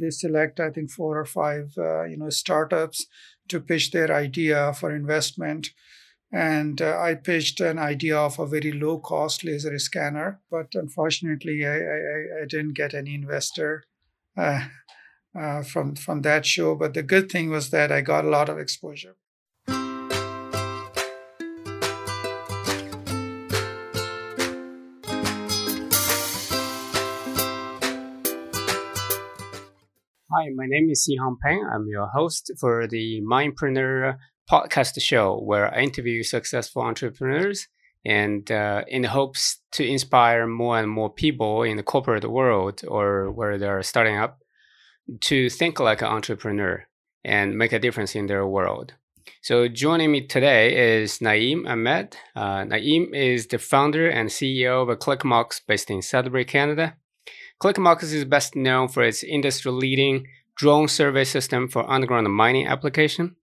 they select I think four or five uh, you know startups to pitch their idea for investment. And uh, I pitched an idea of a very low cost laser scanner, but unfortunately, I, I, I didn't get any investor uh, uh, from from that show. But the good thing was that I got a lot of exposure. Hi, my name is Sihong Peng. I'm your host for the Mindpreneur podcast show, where I interview successful entrepreneurs and uh, in hopes to inspire more and more people in the corporate world or where they're starting up to think like an entrepreneur and make a difference in their world. So joining me today is Naeem Ahmed. Uh, Naeem is the founder and CEO of ClickMox based in Sudbury, Canada. ClickMox is best known for its industry-leading drone survey system for underground mining application.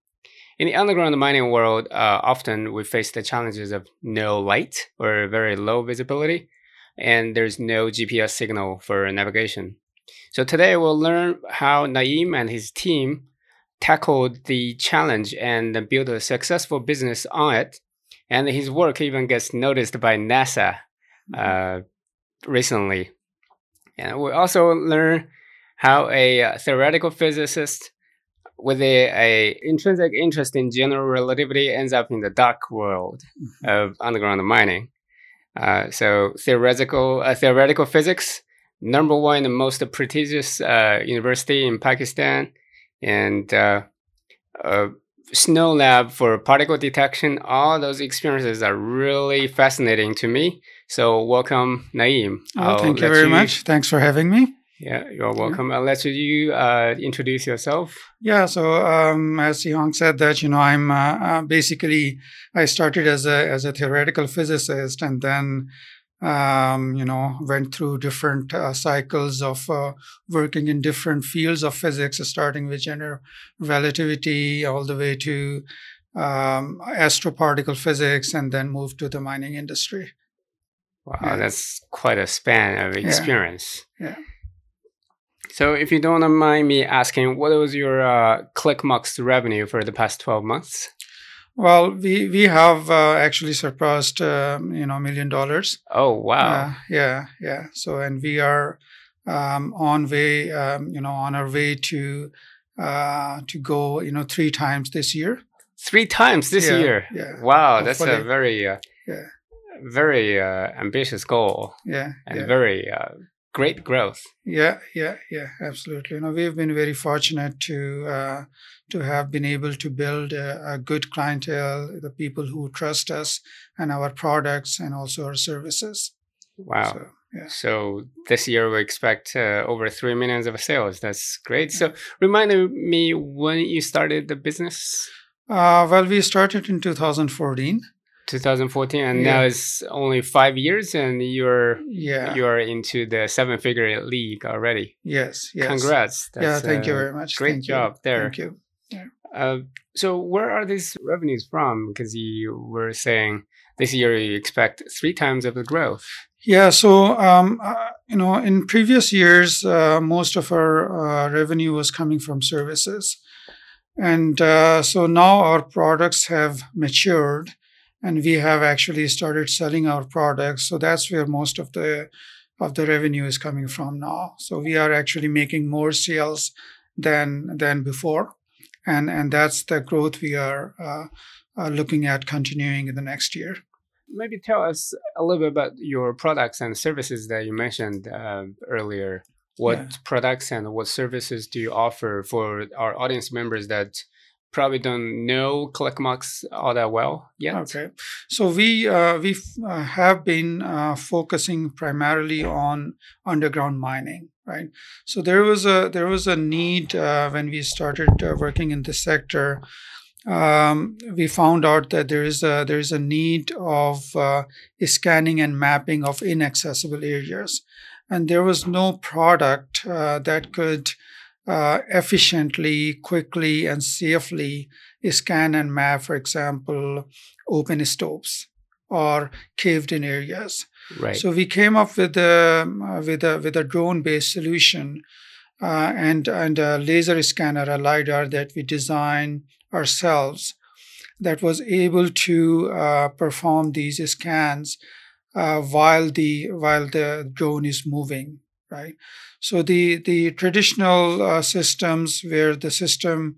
In the underground mining world, uh, often we face the challenges of no light or very low visibility, and there's no GPS signal for navigation. So today we'll learn how Naeem and his team tackled the challenge and built a successful business on it. And his work even gets noticed by NASA uh, recently. And we also learn how a uh, theoretical physicist with a, a, intrinsic interest in general relativity ends up in the dark world mm-hmm. of underground mining. Uh, so theoretical uh, theoretical physics, number one in the most prestigious uh, university in Pakistan, and uh, SNOLAB for particle detection. All those experiences are really fascinating to me. So welcome, Naeem. Oh, thank you very you, much. Thanks for having me. Yeah, you're welcome. Yeah. I'll let you uh, introduce yourself. Yeah, so um, as Sihong said, that you know, I'm uh, uh, basically I started as a as a theoretical physicist, and then um, you know went through different uh, cycles of uh, working in different fields of physics, starting with general relativity all the way to um, astroparticle physics, and then moved to the mining industry. Wow, yeah. that's quite a span of experience. Yeah. yeah. So, if you don't mind me asking, what was your uh, ClickMox revenue for the past 12 months? Well, we we have uh, actually surpassed uh, you know million dollars. Oh wow! yeah, yeah. So, and we are um, on way um, you know on our way to uh, to go you know three times this year. Three times this yeah, year. Yeah. Wow, Hopefully. that's a very uh, yeah very uh, ambitious goal. Yeah, and yeah. very uh, great growth. Yeah, yeah, yeah, absolutely. You know, we've been very fortunate to uh, to have been able to build a, a, good clientele, the people who trust us and our products and also our services. Wow. So, yeah. so this year we expect uh, over three millions of sales. That's great. So remind me when you started the business. Uh, well, we started in 2014. 2014 and yeah. now it's only five years and you're yeah you're into the seven figure league already yes yes congrats That's yeah thank you very much great thank job you. there thank you yeah. Uh, so where are these revenues from? Because you were saying this year you expect three times of the growth. Yeah so um, uh, you know in previous years uh, most of our uh, revenue was coming from services. And uh, so now our products have matured and we have actually started selling our products. So that's where most of the of the revenue is coming from now. So we are actually making more sales than than before and and that's the growth we are uh, uh, looking at continuing in the next year maybe tell us a little bit about your products and services that you mentioned uh, earlier what yeah. products and what services do you offer for our audience members that probably don't know ClickMox all that well yet. Okay, so we uh, we uh, have been uh, focusing primarily on underground mining, right? So there was a there was a need uh, when we started uh, working in this sector. Um, we found out that there is a there is a need of uh, scanning and mapping of inaccessible areas, and there was no product that could uh, efficiently, quickly, and safely scan and map, for example, open stopes or caved in areas. Right. So we came up with a with a with a drone based solution uh, and and a laser scanner, a lidar that we designed ourselves, that was able to uh, perform these scans uh, while the while the drone is moving. Right. So the the traditional uh, systems where the system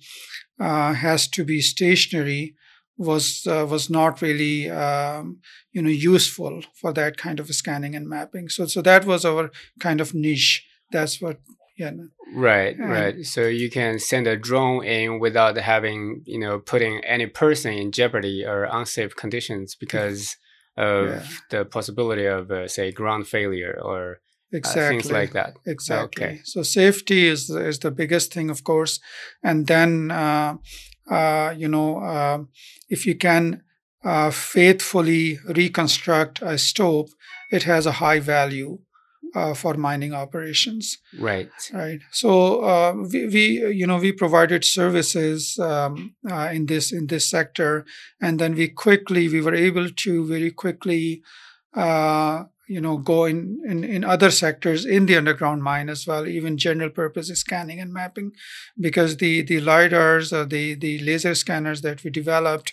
uh, has to be stationary was uh, was not really um, you know useful for that kind of scanning and mapping. So so that was our kind of niche. That's what yeah. Right, right. So you can send a drone in without having you know putting any person in jeopardy or unsafe conditions because of yeah. the possibility of uh, say ground failure or exactly. Uh, things like that. Exactly. Okay. So safety is is the biggest thing, of course, and then uh, you know uh, if you can uh, faithfully reconstruct a stope, it has a high value. Uh, for mining operations, right? Right. So we, we, you know, we provided services um, in this in this sector, and then we quickly we were able to very quickly uh, you know go in, in in other sectors in the underground mine as well even general purpose scanning and mapping because the the lidars or the the laser scanners that we developed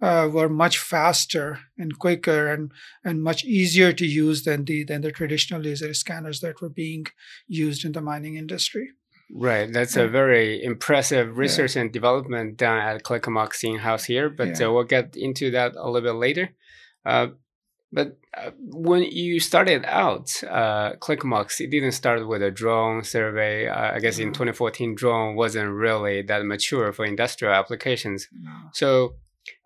uh, were much faster and quicker and and much easier to use than the than the traditional laser scanners that were being used in the mining industry Right, that's a very impressive research yeah. and development done at Clickmox in-house here, but yeah. uh, we'll get into that a little bit later. Uh, but uh, when you started out, uh, Clickmox, it didn't start with a drone survey. Uh, I guess in 2014, drone wasn't really that mature for industrial applications. No. So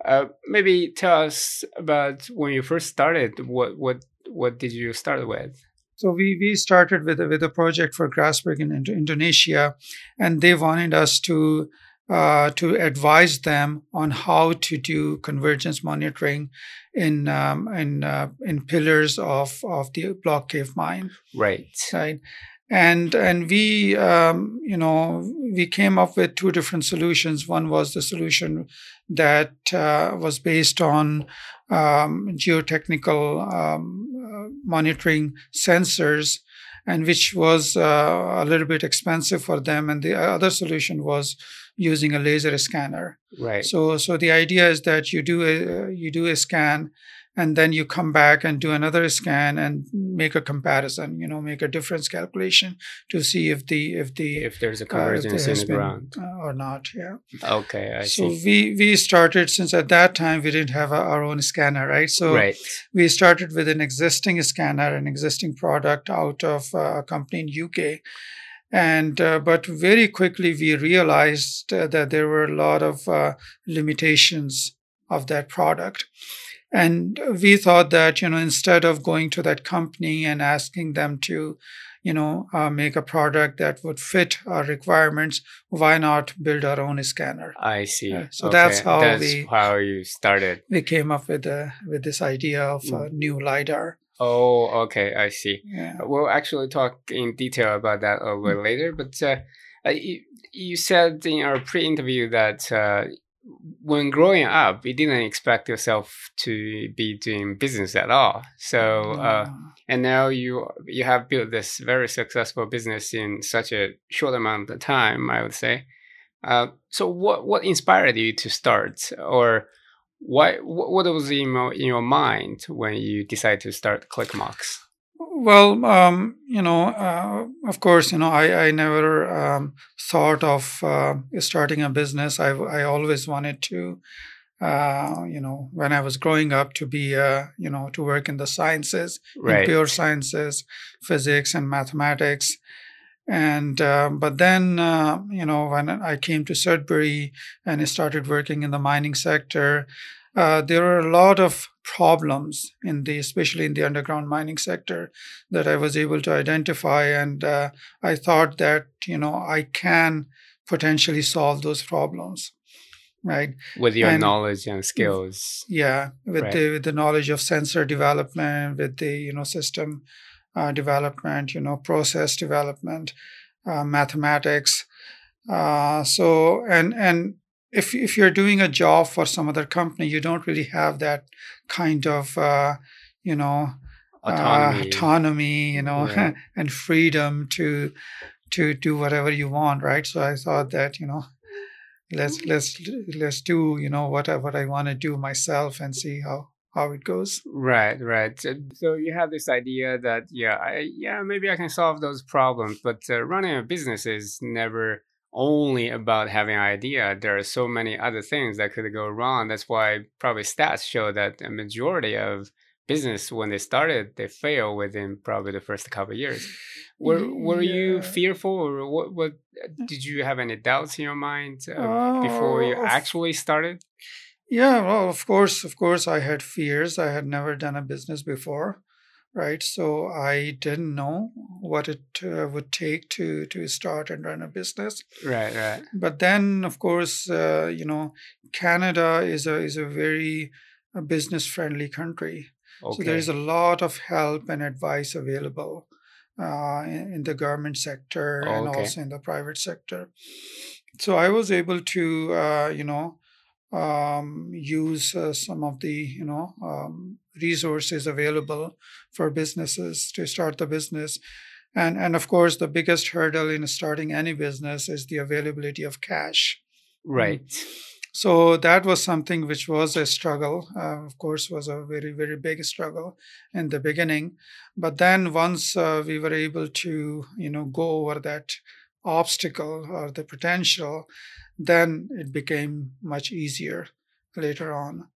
uh, maybe tell us about when you first started. What what what did you start with? So we, we started with a, with a project for Grasberg in Indonesia, and they wanted us to uh, to advise them on how to do convergence monitoring in um, in uh, in pillars of of the block cave mine. Right. Right. And and we um, you know we came up with two different solutions. One was the solution that uh, was based on um, geotechnical um, uh, monitoring sensors and which was uh, a little bit expensive for them. And the other solution was using a laser scanner. Right. So, so the idea is that you do a you do a scan, and then you come back and do another scan and make a comparison. You know, make a difference calculation to see if the if the if there's a convergence uh, in the ground uh, or not. Yeah. Okay, I so see. we we started since at that time we didn't have a, our own scanner, right? So right. we started with an existing scanner, an existing product out of uh, a company in UK and uh, but very quickly we realized uh, that there were a lot of uh, limitations of that product. And we thought that you know instead of going to that company and asking them to you know uh, make a product that would fit our requirements why not build our own scanner? I see. Uh, so okay. that's how that's we how you started. we came up with uh, with this idea of a mm. new lidar Oh, okay, I see. Yeah. We'll actually talk in detail about that a little mm. later. But uh, uh, you, you, said in our pre-interview that uh, when growing up, you didn't expect yourself to be doing business at all. So, uh, and now you you have built this very successful business in such a short amount of time, I would say. Uh, so, what what inspired you to start, or what what was in your, in your mind when you decided to start Clickmox? Well, um, you know, uh, of course, you know, I, I never um, thought of uh, starting a business. I, I always wanted to, uh, you know, when I was growing up, to be, uh, you know, to work in the sciences, right. in pure sciences, physics and mathematics. And uh, but then uh, you know when I came to Sudbury and I started working in the mining sector, uh, there are a lot of problems in the especially in the underground mining sector that I was able to identify, and uh, I thought that you know I can potentially solve those problems right? With your and, knowledge and skills. yeah with right. the with the knowledge of sensor development with the you know system uh, development, you know, process development, uh, mathematics. Uh, so and and if if you're doing a job for some other company, you don't really have that kind of uh, you know autonomy, autonomy you know, yeah. and freedom to to do whatever you want, right? So I thought that you know, let's let's let's do you know what I, what I want to do myself and see how how it goes. Right, right. So, you have this idea that yeah, I, yeah, maybe I can solve those problems, but uh, running a business is never only about having an idea. There are so many other things that could go wrong. That's why probably stats show that a majority of business when they started they fail within probably the first couple of years were were yeah. you fearful or what what did you have any doubts in your mind uh, before you actually started yeah well of course of course i had fears. I had never done a business before right? So i didn't know what it uh, would take to to start and run a business. Right right. But then of course uh, you know canada is a is a very uh, business friendly country. Okay. so there is a lot of help and advice available uh, in, in, the government sector oh, and okay. also in the private sector. So i was able to uh, you know um, use uh, some of the you know um, resources available for businesses to start the business. And and of course the biggest hurdle in starting any business is the availability of cash. Right. So that was something which was a struggle uh, of course was a very very big struggle in the beginning. But then once uh, we were able to you know go over that obstacle or the potential then it became much easier later on.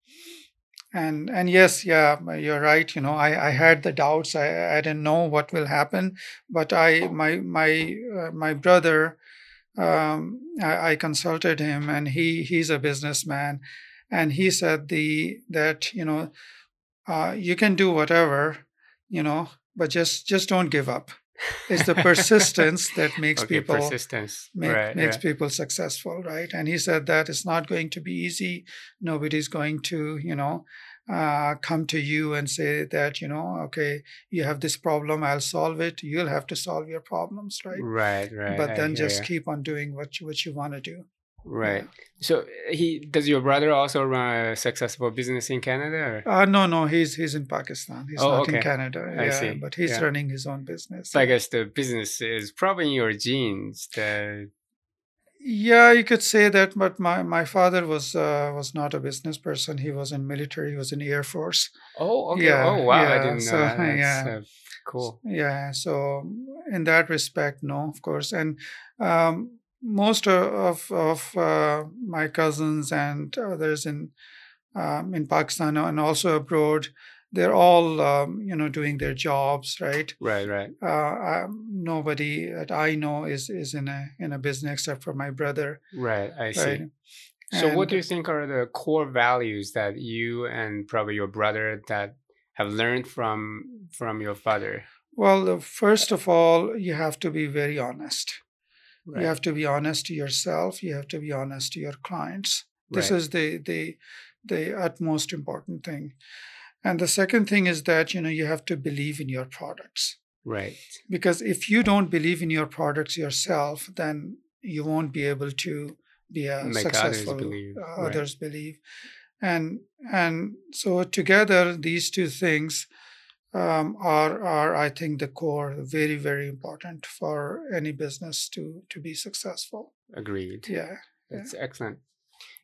And and yes yeah you're right you know i i had the doubts. I i didn't know what will happen but i my my uh, my brother um I, I consulted him and he he's a businessman. And he said the that you know uh, you can do whatever you know but just just don't give up it's the persistence that makes okay, people persistence. make, right, makes people successful right? And he said that it's not going to be easy. Nobody's going to you know uh, come to you and say that you know okay you have this problem i'll solve it. You'll have to solve your problems right? Right right. But then just keep on doing what you, what you want to do Right. So he does your brother also run a successful business in Canada? Uh, no, no, he's he's in Pakistan. He's oh, not okay. in Canada. I yeah, see. But he's yeah. running his own business. So I guess the business is probably in your genes. The... Yeah, you could say that. But my, my father was uh, was not a business person. He was in military. He was in Air Force. Oh, okay. Yeah, oh, wow. I didn't know so, that. That's, yeah. Uh, cool. Yeah. So in that respect, no, of course, and. Um, most of of uh, my cousins and others in um, in Pakistan and also abroad, they're all um, you know doing their jobs, right? Right, right. Uh, nobody that I know is is in a in a business except for my brother. Right, I see. So, and, what do you think are the core values that you and probably your brother that have learned from from your father? Well, first of all, you have to be very honest Right. You have to be honest to yourself. You have to be honest to your clients. This right. is the the the utmost important thing. And the second thing is that you know you have to believe in your products. Right. Because if you don't believe in your products yourself, then you won't be able to be a Make successful others believe. Uh, others right. believe. And and so together these two things um, are are I think the core very very important for any business to to be successful. Agreed. Yeah, that's yeah. excellent.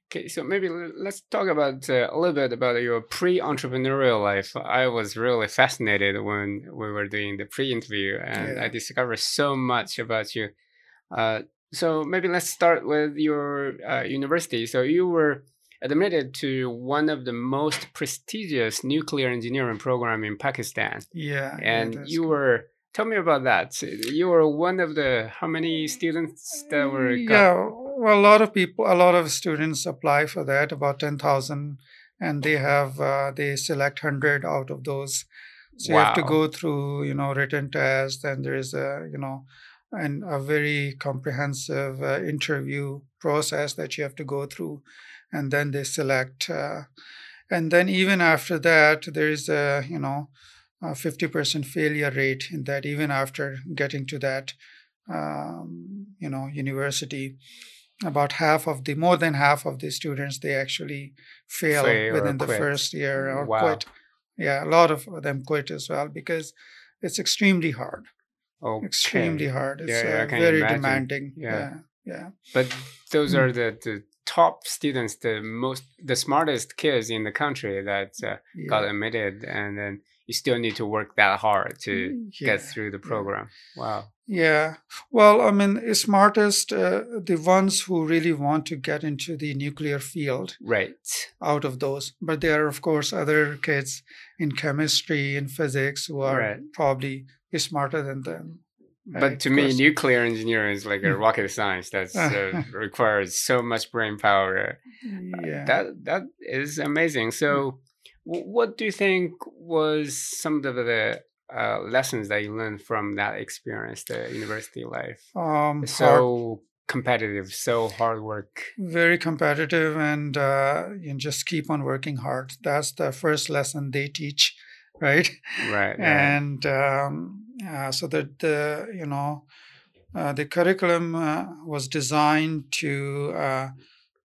Okay, so maybe let's talk about uh, a little bit about your pre-entrepreneurial life. I was really fascinated when we were doing the pre-interview, and yeah. I discovered so much about you. Uh, so maybe let's start with your uh, university. So you were admitted to one of the most prestigious nuclear engineering program in Pakistan. Yeah. And yeah, you were tell me about that. You were one of the how many students that were got? Yeah, well a lot of people a lot of students apply for that, about 10,000 and they have uh, they select 100 out of those. So wow. you have to go through, you know, written test and there is a, you know, and a very comprehensive uh, interview process that you have to go through and then they select. Uh, and then even after that, there is a you know a 50% failure rate in that even after getting to that um, you know university about half of the more than half of the students they actually fail, fail within the first year or wow. quit yeah a lot of them quit as well because it's extremely hard Okay. extremely hard. It's Yeah, yeah, uh, very imagine. demanding. Yeah. Yeah, yeah. But those Mm. are the, the top students, the most, the smartest kids in the country that uh, got admitted, and then you still need to work that hard to yeah. get through the program. Wow. Yeah. Well, I mean, the smartest, uh, the ones who really want to get into the nuclear field Right. out of those. But there are, of course, other kids in chemistry and physics who are Right. probably smarter than them. But right? to me, nuclear engineering is like a Mm. rocket science that uh, requires so much brain power. yeah. That that is amazing. So, w- what do you think was some of the uh, lessons that you learned from that experience, the university life? um, hard- So competitive, so hard work. very competitive, and uh, you just keep on working hard. That's the first lesson they teach, right? Right. and um, uh, so that the you know uh, the curriculum uh, was designed to uh,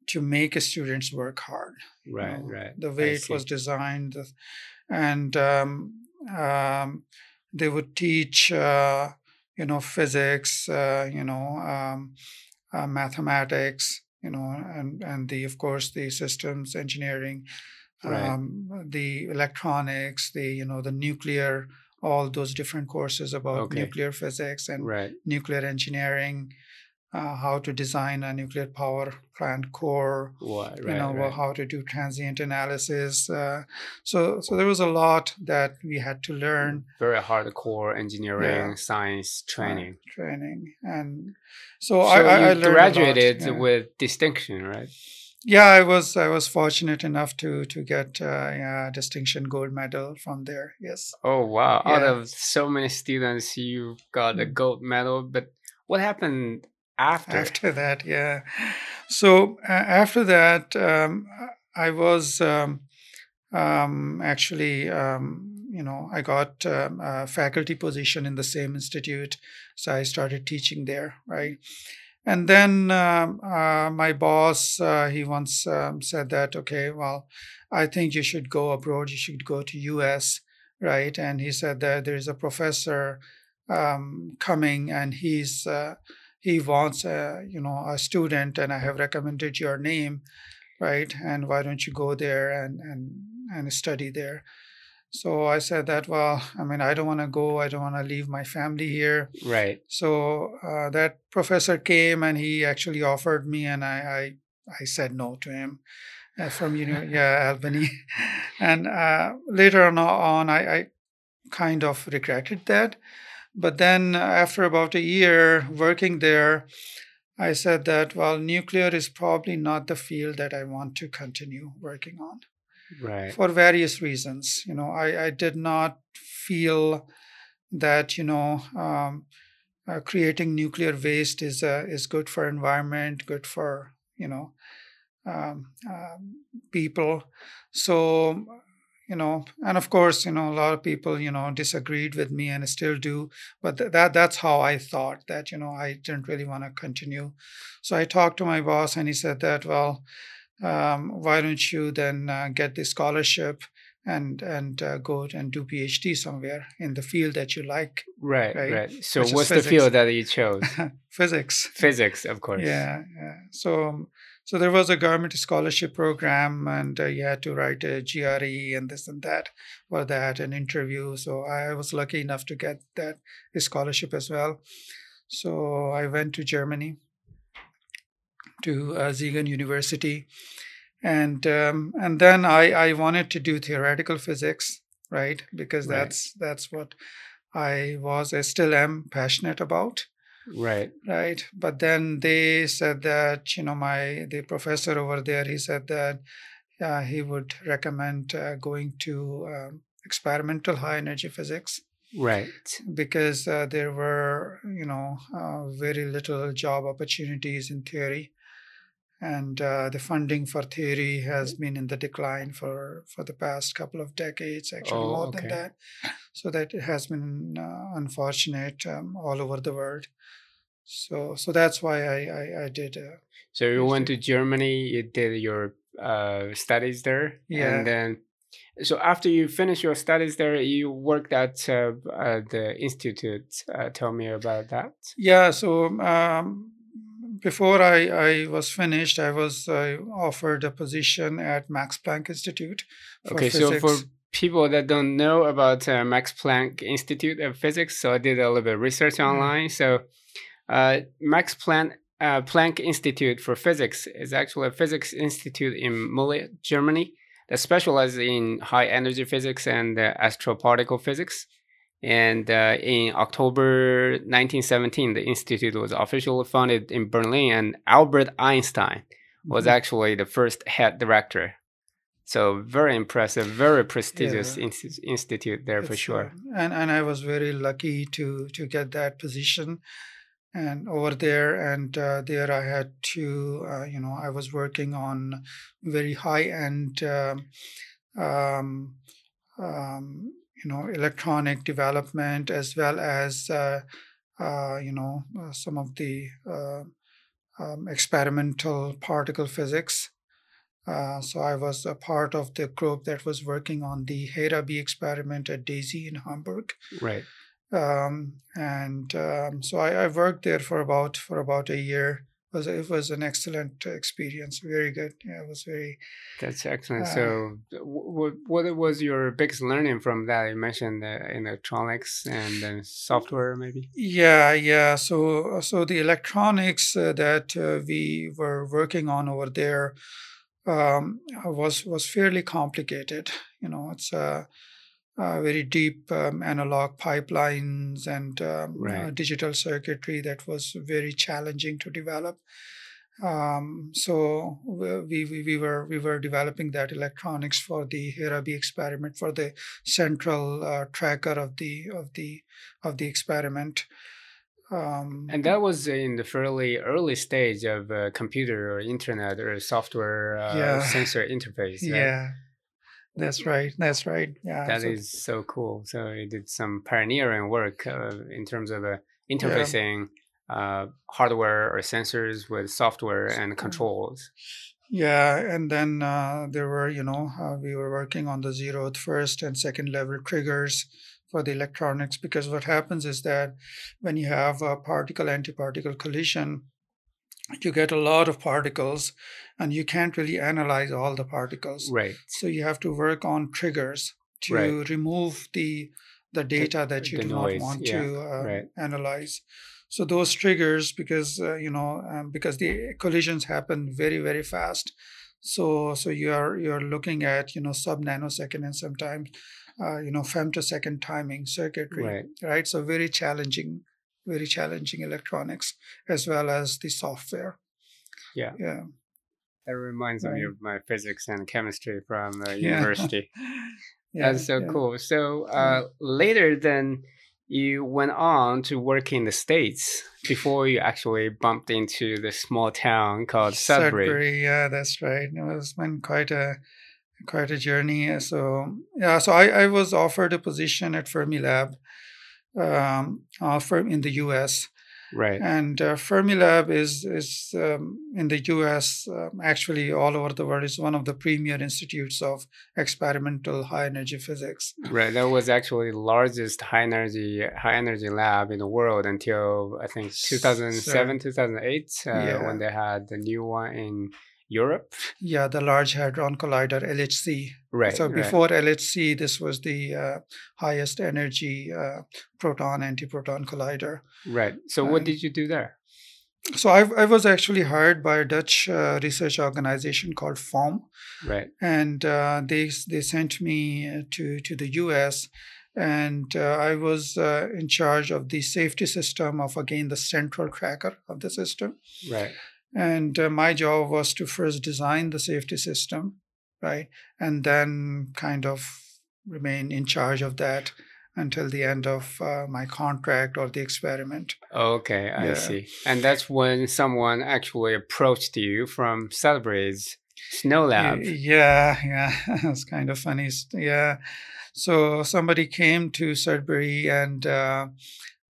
to make students work hard. you right. know, Right. The I way it see. was designed, and um, um, they would teach uh, you know physics, uh, you know um, uh, mathematics, you know, and and the of course the systems engineering Right. um, the electronics, the you know the nuclear, all those different courses about Okay. nuclear physics and Right. nuclear engineering, uh, how to design a nuclear power plant core, What? you know right. how to do transient analysis. Uh, so so there was a lot that we had to learn Very hardcore engineering, Yeah. science uh, training. training, and so, So I, I, I learned a lot, graduated yeah. with distinction, right? Yeah, I was I was fortunate enough to to get uh, yeah, distinction gold medal from there. Yes. Oh wow! Out of so many students, you got a Mm. gold medal. But what happened after? After that, yeah. So uh, after that, um, I was um, um, actually, um, you know, I got um, a faculty position in the same institute, so I started teaching there, right? And then um, uh, my boss, uh, he once um, said that, okay, well, I think you should go abroad. You should go to U.S., right? And he said that there is a professor um, coming, and he's uh, he wants a you know a student, and I have recommended your name, right? And why don't you go there and and and study there? So I said that, well, I mean, I don't want to go. I don't want to leave my family here. Right. So uh, that professor came and he actually offered me, and I I, I said no to him uh, from you know yeah Albany, and uh, later on, on I, I kind of regretted that, but then after about a year working there, I said that well nuclear is probably not the field that I want to continue working on Right. for various reasons. You know, I, I did not feel that you know um, uh, creating nuclear waste is uh, is good for environment, good for you know um, um, people. So you know, and of course, you know, a lot of people you know disagreed with me and still do. But th- that that's how I thought that you know I didn't really want to continue. So I talked to my boss and he said that well um, why don't you then uh, get the scholarship and and uh, go and do PhD somewhere in the field that you like, Right. right? Right. So Which what's the field that you chose? physics. Physics, of course. Yeah, yeah. So so there was a government scholarship program, and uh, you had to write a GRE and this and that for that, an interview. So I was lucky enough to get that scholarship as well. So I went to Germany to uh, Siegen University, and um, and then I I wanted to do theoretical physics, right? Because Right. that's that's what I was, I still am passionate about Right. right but then they said that you know my the professor over there he said that uh, he would recommend uh, going to um, experimental high energy physics Right. because uh, there were you know uh, very little job opportunities in theory and uh, the funding for theory has been in the decline for for the past couple of decades actually Oh, more okay. than that so that it has been uh, unfortunate um, all over the world so so that's why i i, I did uh, So you went to Germany. You did your uh, studies there. Yeah. And then So after you finished your studies there, you worked at uh, uh, the institute. Uh, tell me about that. Yeah. So um, before I, I was finished, I was uh, offered a position at Max Planck Institute. okay. Physics. So for people that don't know about uh, Max Planck Institute of Physics, so I did a little bit of research mm-hmm. online. Mm. So uh, Max Planck Planck Institute for Physics is actually a physics institute in Mülheim, Germany that specializes in high energy physics and uh, astroparticle physics. And uh, in October 1917, the institute was officially founded in Berlin, and Albert Einstein was mm-hmm. actually the first head director. So very impressive, very prestigious yeah. in- institute there for sure. Uh, and and I was very lucky to to get that position and over there and uh, there i had to uh, you know i was working on very high end um, um, um, you know electronic development as well as uh, uh you know uh, some of the uh, um, experimental particle physics so I was a part of the group that was working on the HERA-B experiment at DESY in Hamburg. Right um, and um, so I, I, worked there for about for about a year. It was it was an excellent experience, very good. Yeah, it was very. That's excellent. Uh, so, what what was your biggest learning from that? You mentioned the electronics and the software, maybe. Yeah, yeah. So so the electronics uh, that uh, we were working on over there um, was was fairly complicated. You know, it's a uh, uh, very deep um, analog pipelines and um, right. uh, digital circuitry that was very challenging to develop. Um, so we, we, we were we were developing that electronics for the HERA-B experiment for the central uh, tracker of the of the of the experiment. Um, and that was in the fairly early stage of uh, computer or internet or software uh, yeah. sensor interface. Right? Yeah, that's right. That's right. Yeah. that so, is so, cool. So you did some pioneering work uh, in terms of uh, interfacing yeah. uh, hardware or sensors with software and controls. Yeah, and then uh, there were, you know, uh, we were working on the zeroth first and second level triggers for the electronics because what happens is that when you have a particle antiparticle collision, you get a lot of particles and you can't really analyze all the particles right so you have to work on triggers to right. remove the the data that you do noise. not want yeah. to uh, right. analyze so those triggers because uh, you know um, because the collisions happen very very fast so so you are you're looking at you know sub nanosecond and sometimes uh, you know femtosecond timing circuitry right. right so very challenging very challenging electronics as well as the software. Yeah. Yeah. That reminds right. me of my physics and chemistry from the university. yeah, That's so yeah. cool. So uh, later, then you went on to work in the States before you actually bumped into the small town called Sudbury. Sudbury, yeah, that's right. It was been quite a quite a journey. So yeah, so I, I was offered a position at Fermilab um, uh, in the U.S. Right. And uh, Fermilab is is um, in the U.S. Um, actually all over the world is one of the premier institutes of experimental high energy physics. Right. That was actually the largest high energy high energy lab in the world until I think 2007 so, 2008 uh, yeah. when they had the new one in Europe? Yeah, the Large Hadron Collider, LHC. Right. So before right. LHC, this was the uh, highest energy uh, proton antiproton collider. Right. So what did you do there? So I, I was actually hired by a Dutch uh, research organization called FOM. Right. And uh, they they sent me to to the U.S. And uh, I was uh, in charge of the safety system of again the central tracker of the system. Right. And uh, my job was to first design the safety system, right? And then kind of remain in charge of that until the end of uh, my contract or the experiment. Okay, I yeah. see. And that's when someone actually approached you from Sudbury's SNOLAB. Yeah, yeah. it's kind of funny. Yeah. So somebody came to Sudbury and uh,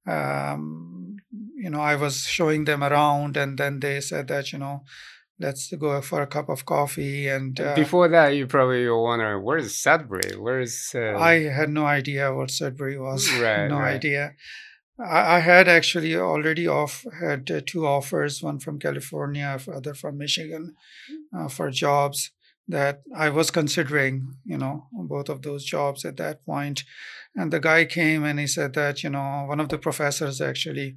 um, you know, I was showing them around, and then they said that, you know, let's go for a cup of coffee. And uh, before that, you probably were wondering where's Sudbury? Where's uh... I had no idea what Sudbury was. Right, no right. idea. I, I had actually already off had uh, two offers, one from California, other from Michigan, uh, for jobs that I was considering, you know, both of those jobs at that point. And the guy came and he said that, you know, one of the professors actually,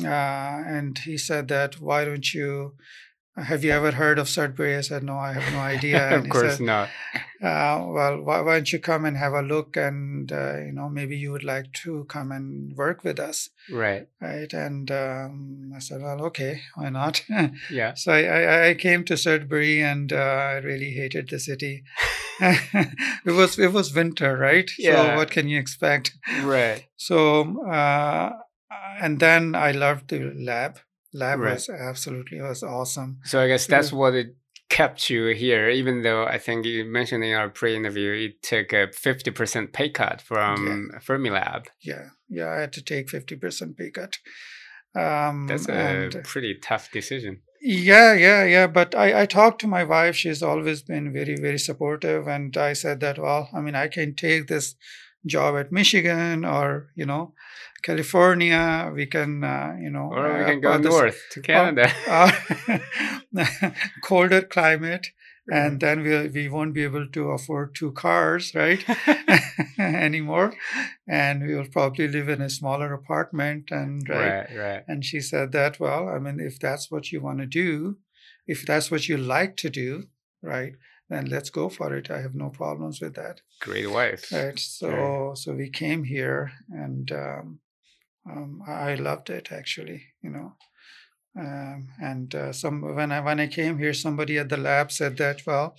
uh, and he said that, why don't you have you ever heard of Sudbury? I said, no, I have no idea. of course said, not. Uh, well, why, why, don't you come and have a look and, uh, you know, maybe you would like to come and work with us. Right. Right. And um, I said, well, okay, why not? yeah. So I, I, I, came to Sudbury and uh, I really hated the city. it was it was winter, right? Yeah. So what can you expect? Right. So uh, and then I loved the lab lab Right. was absolutely was awesome. So I guess that's what it kept you here, even though I think you mentioned in our pre-interview it took a fifty percent pay cut from Fermilab. Yeah, yeah, I had to take fifty percent pay cut. Um, That's a and- pretty tough decision. Yeah, yeah, yeah. But I, I talked to my wife. She's always been very, very supportive. And I said that, well, I mean, I can take this job at Michigan or, you know, California. We can, uh, you know, Or we uh, can go north to Canada. uh, colder climate. And then we we won't be able to afford two cars, right, anymore, and we will probably live in a smaller apartment. And right, right, right. and she said that, well, I mean, if that's what you want to do, if that's what you like to do, right, then let's go for it. I have no problems with that. Great wife. Right. So so we came here and um, um, I loved it actually, you know. Um, and uh, some when I when I came here, somebody at the lab said that, well,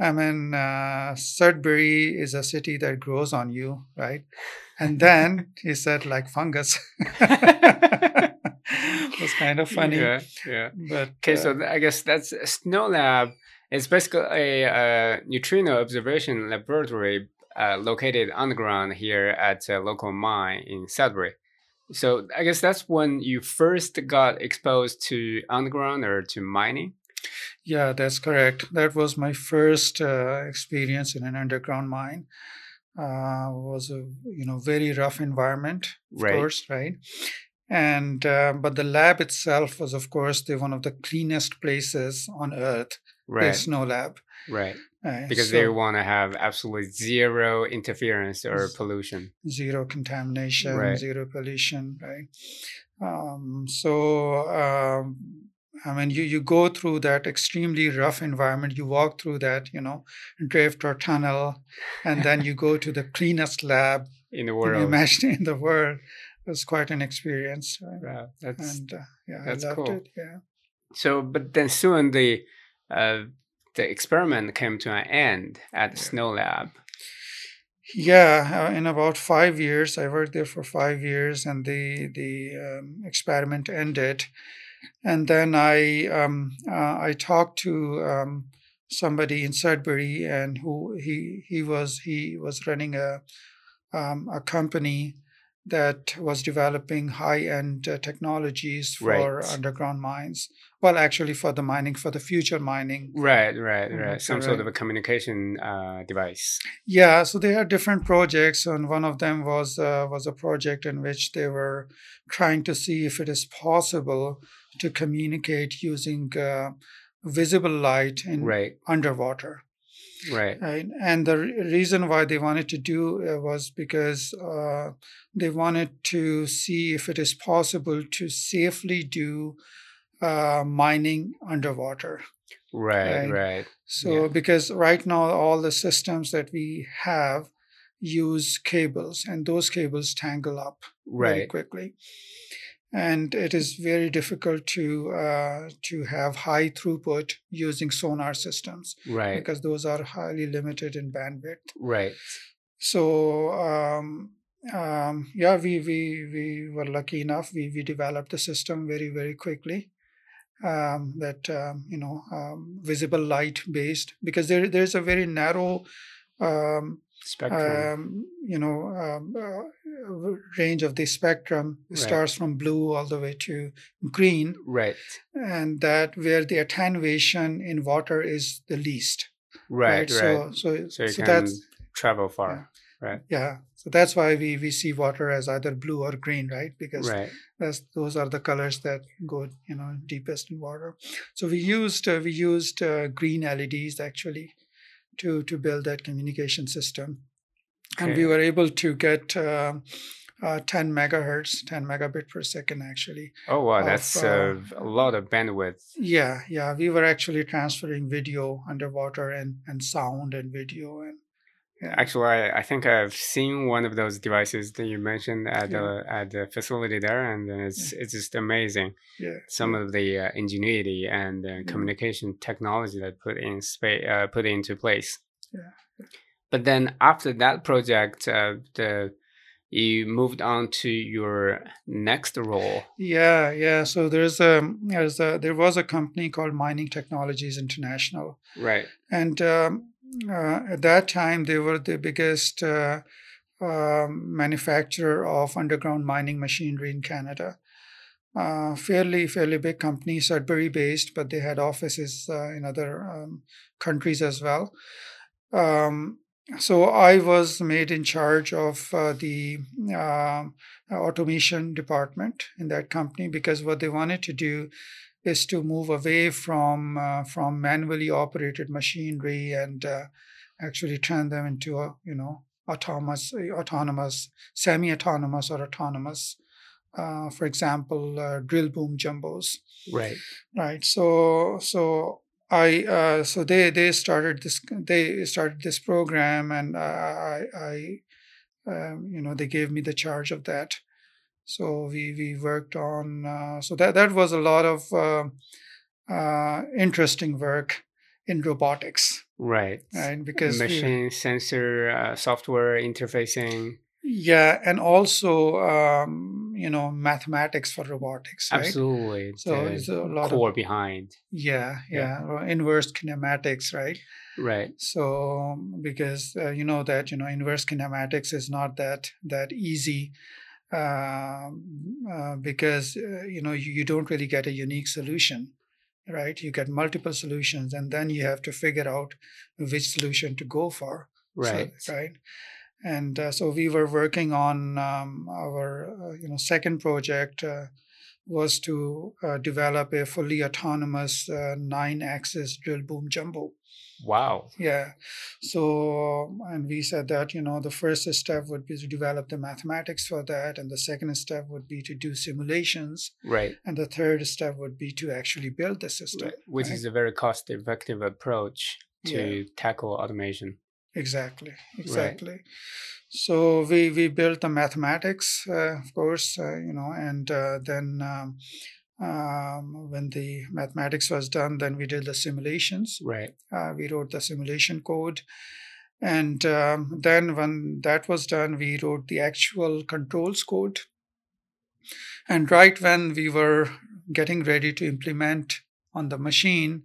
I mean, uh, Sudbury is a city that grows on you, right? And then he said, like fungus. it was kind of funny. Yeah, yeah. But Okay, uh, so I guess that's SNOLAB. It's basically a, uh neutrino observation laboratory uh, located underground here at a local mine in Sudbury. So I guess that's when you first got exposed to underground or to mining. Yeah, that's correct. That was my first uh, experience in an underground mine. Uh, was a you know very rough environment, of Right. course, right? And uh, but the lab itself was, of course, the one of the cleanest places on earth. Right, SNOLAB, right. Uh, Because so they want to have absolutely zero interference or pollution. zero contamination, Right. zero pollution, right? Um, so um, I mean, you you go through that extremely rough environment. You walk through that, you know, drift or tunnel, and then you go to the cleanest lab In the world. imagine in the world. It was quite an experience, right? Right, That's And uh, yeah, that's I loved cool. it. Yeah. So, but then soon the uh, the experiment came to an end at SNOLAB. Yeah, uh, in about five years, I worked there for five years, and the the um, experiment ended. And then I um, uh, I talked to um, somebody in Sudbury, and who he he was he was running a um, a company that was developing high end uh, technologies for Right. underground mines. Well, actually, for the mining, for the future mining. Right, right, Mhm, right. Some so sort of a communication uh, device. Yeah, so there are different projects, and one of them was uh, was a project in which they were trying to see if it is possible to communicate using uh, visible light in Right, underwater. right, Right? And the re- reason why they wanted to do uh, was because uh, they wanted to see if it is possible to safely do uh, mining underwater. right, Right. right. So, Yeah. because right now all the systems that we have use cables, and those cables tangle up very quickly, and it is very difficult to uh, to have high throughput using sonar systems right, because those are highly limited in bandwidth. right. So, um, um, yeah, we, we we were lucky enough. We we developed the system very very quickly. Um, that um, you know um, visible light based because there there's a very narrow um, Spectrum. um, you know um, uh, range of the spectrum Right. starts from blue all the way to green, Right. and that where the attenuation in water is the least. Right. Right. So, so, So so can that's travel far. Yeah. So that's why we we see water as either blue or green, right? Because Right. that's those are the colors that go you know deepest in water. So we used uh, we used uh, green LEDs actually to to build that communication system, and we were able to get. Uh, uh, 10 megahertz 10 megabit per second actually Oh wow, of, that's uh, uh, a lot of bandwidth. yeah yeah we were actually transferring video underwater and and sound and video and. Actually, I, I think I've seen one of those devices that you mentioned at Yeah. the at the facility there, and it's it's just amazing. yeah Some of the uh, ingenuity and uh, communication technology that put in space uh, put into place. Yeah. But then after that project, uh, the you moved on to your next role. Yeah, yeah. So there's a there's a there was a company called Mining Technologies International, Right. and um, at that time they were the biggest uh, um, manufacturer of underground mining machinery in Canada. Uh, fairly fairly big company, Sudbury based, but they had offices uh, in other um, countries as well. Um, so I was made in charge of uh, the automation department in that company because what they wanted to do is to move away from uh, from manually operated machinery and uh, actually turn them into a you know autonomous autonomous semi-autonomous or autonomous uh, for example uh, drill boom jumbos. Right. right. So so i uh, so they they started this they started this program and i i um, you know they gave me the charge of that so we we worked on uh, so that that was a lot of uh, uh, interesting work in robotics Right. right because we- machine sensor uh, software interfacing. yeah and also um, you know mathematics for robotics right Absolutely. so the it's a lot of core behind. yeah Yeah. yeah, inverse kinematics right Right. so because uh, you know that you know inverse kinematics is not that that easy um, uh, because uh, you know you, you don't really get a unique solution right? You get multiple solutions and then you have to figure out which solution to go for So- Right. right? And uh, so we were working on um, our uh, you know second project uh, was to uh, develop a fully autonomous uh, nine axis drill boom jumbo Wow. yeah. So, and we said that, you know, the first step would be to develop the mathematics for that. And the second step would be to do simulations. Right. And the third step would be to actually build the system. Right. Which right? is a very cost effective approach to Yeah. tackle automation. Exactly. Exactly. So we, we built the mathematics, uh, of course, uh, you know, and uh, then um, um, when the mathematics was done, then we did the simulations. Right. Uh, we wrote the simulation code. And um, then, when that was done, we wrote the actual controls code. And right when we were getting ready to implement on the machine,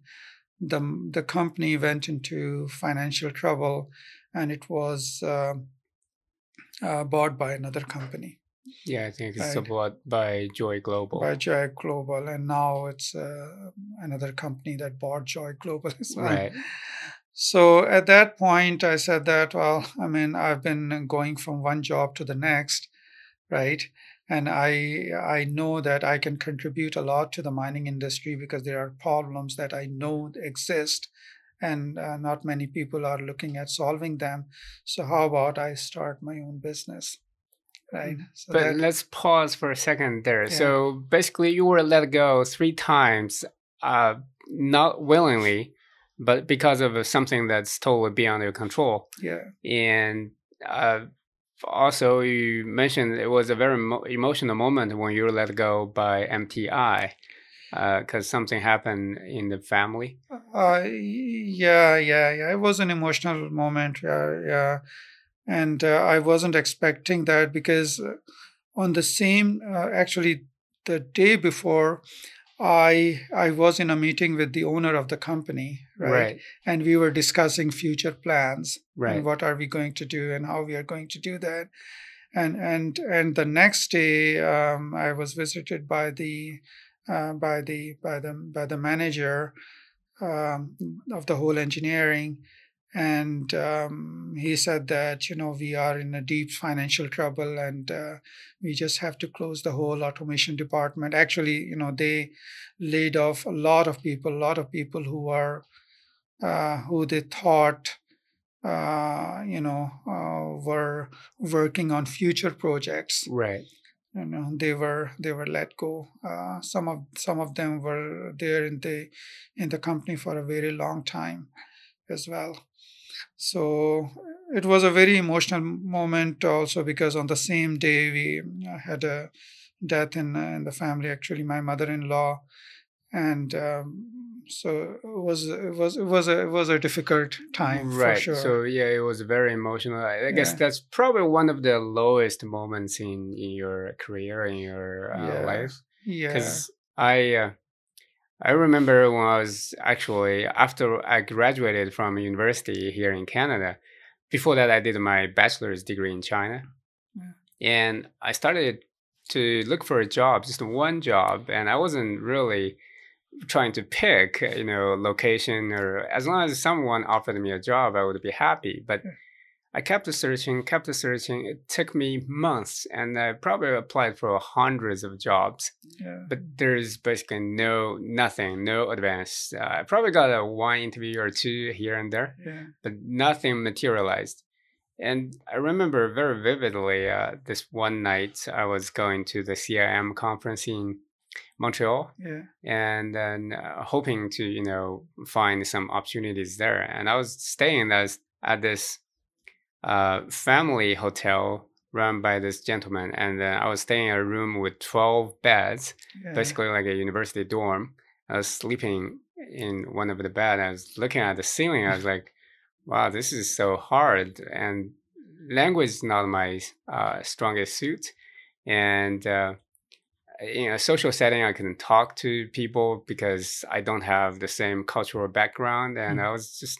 the, the company went into financial trouble and it was uh, uh, bought by another company, Yeah, I think it's bought by Joy Global. by Joy Global. And now it's uh, another company that bought Joy Global as well. Right. So at that point, I said that, well, I mean, I've been going from one job to the next, right? And I I know that I can contribute a lot to the mining industry because there are problems that I know exist, and uh, not many people are looking at solving them. So how about I start my own business, right? So But that- let's pause for a second there. Yeah. So basically, you were let go three times, uh, not willingly, but because of uh, something that's totally beyond your control. yeah, And uh, also, you mentioned it was a very mo- emotional moment when you were let go by MTI because something happened in the family. Uh, yeah, yeah, yeah. It was an emotional moment. Yeah, yeah. And uh, I wasn't expecting that because uh, on the same, uh, actually, the day before, I I was in a meeting with the owner of the company, right? Right. And we were discussing future plans Right. and what are we going to do and how we are going to do that. and and and the next day um, I was visited by the uh, by the by the by the manager um, of the whole engineering, and um, he said that you know we are in a deep financial trouble and uh, we just have to close the whole automation department. Actually, you know they laid off a lot of people, a lot of people who are uh, who they thought uh, you know, uh, were working on future projects. Right. You know, they were they were let go. Uh, some of some of them were there in the in the company for a very long time, as well. So it was a very emotional moment also because on the same day we uh, had a death in in the family. Actually, my mother-in-law, and um, so it was it was it was a it was a difficult time right. for sure. So yeah, it was very emotional. I, I guess Yeah. that's probably one of the lowest moments in in your career in your uh, Yeah. life. yeah, because I uh, I remember when I was actually after I graduated from university here in Canada. Before that, I did my bachelor's degree in China, Yeah. and I started to look for a job, just one job, and I wasn't really trying to pick, you know, location or as long as someone offered me a job, I would be happy. But Yeah. I kept searching, kept searching. It took me months, and I probably applied for hundreds of jobs. Yeah, but there's basically no nothing no advance. Uh, i probably got a one interview or two here and there yeah, but nothing materialized. And i remember very vividly uh, this one night i was going to the cim conference in montreal yeah, and then uh, hoping to you know find some opportunities there. And i was staying as at this uh, family hotel run by this gentleman and uh, i was staying in a room with 12 beds yeah. basically like a university dorm. I was sleeping in one of the bed. I was looking at the ceiling. I was like, "Wow, this is so hard." And language is not my uh, strongest suit. And uh, in a social setting, I couldn't talk to people because I don't have the same cultural background, and I was just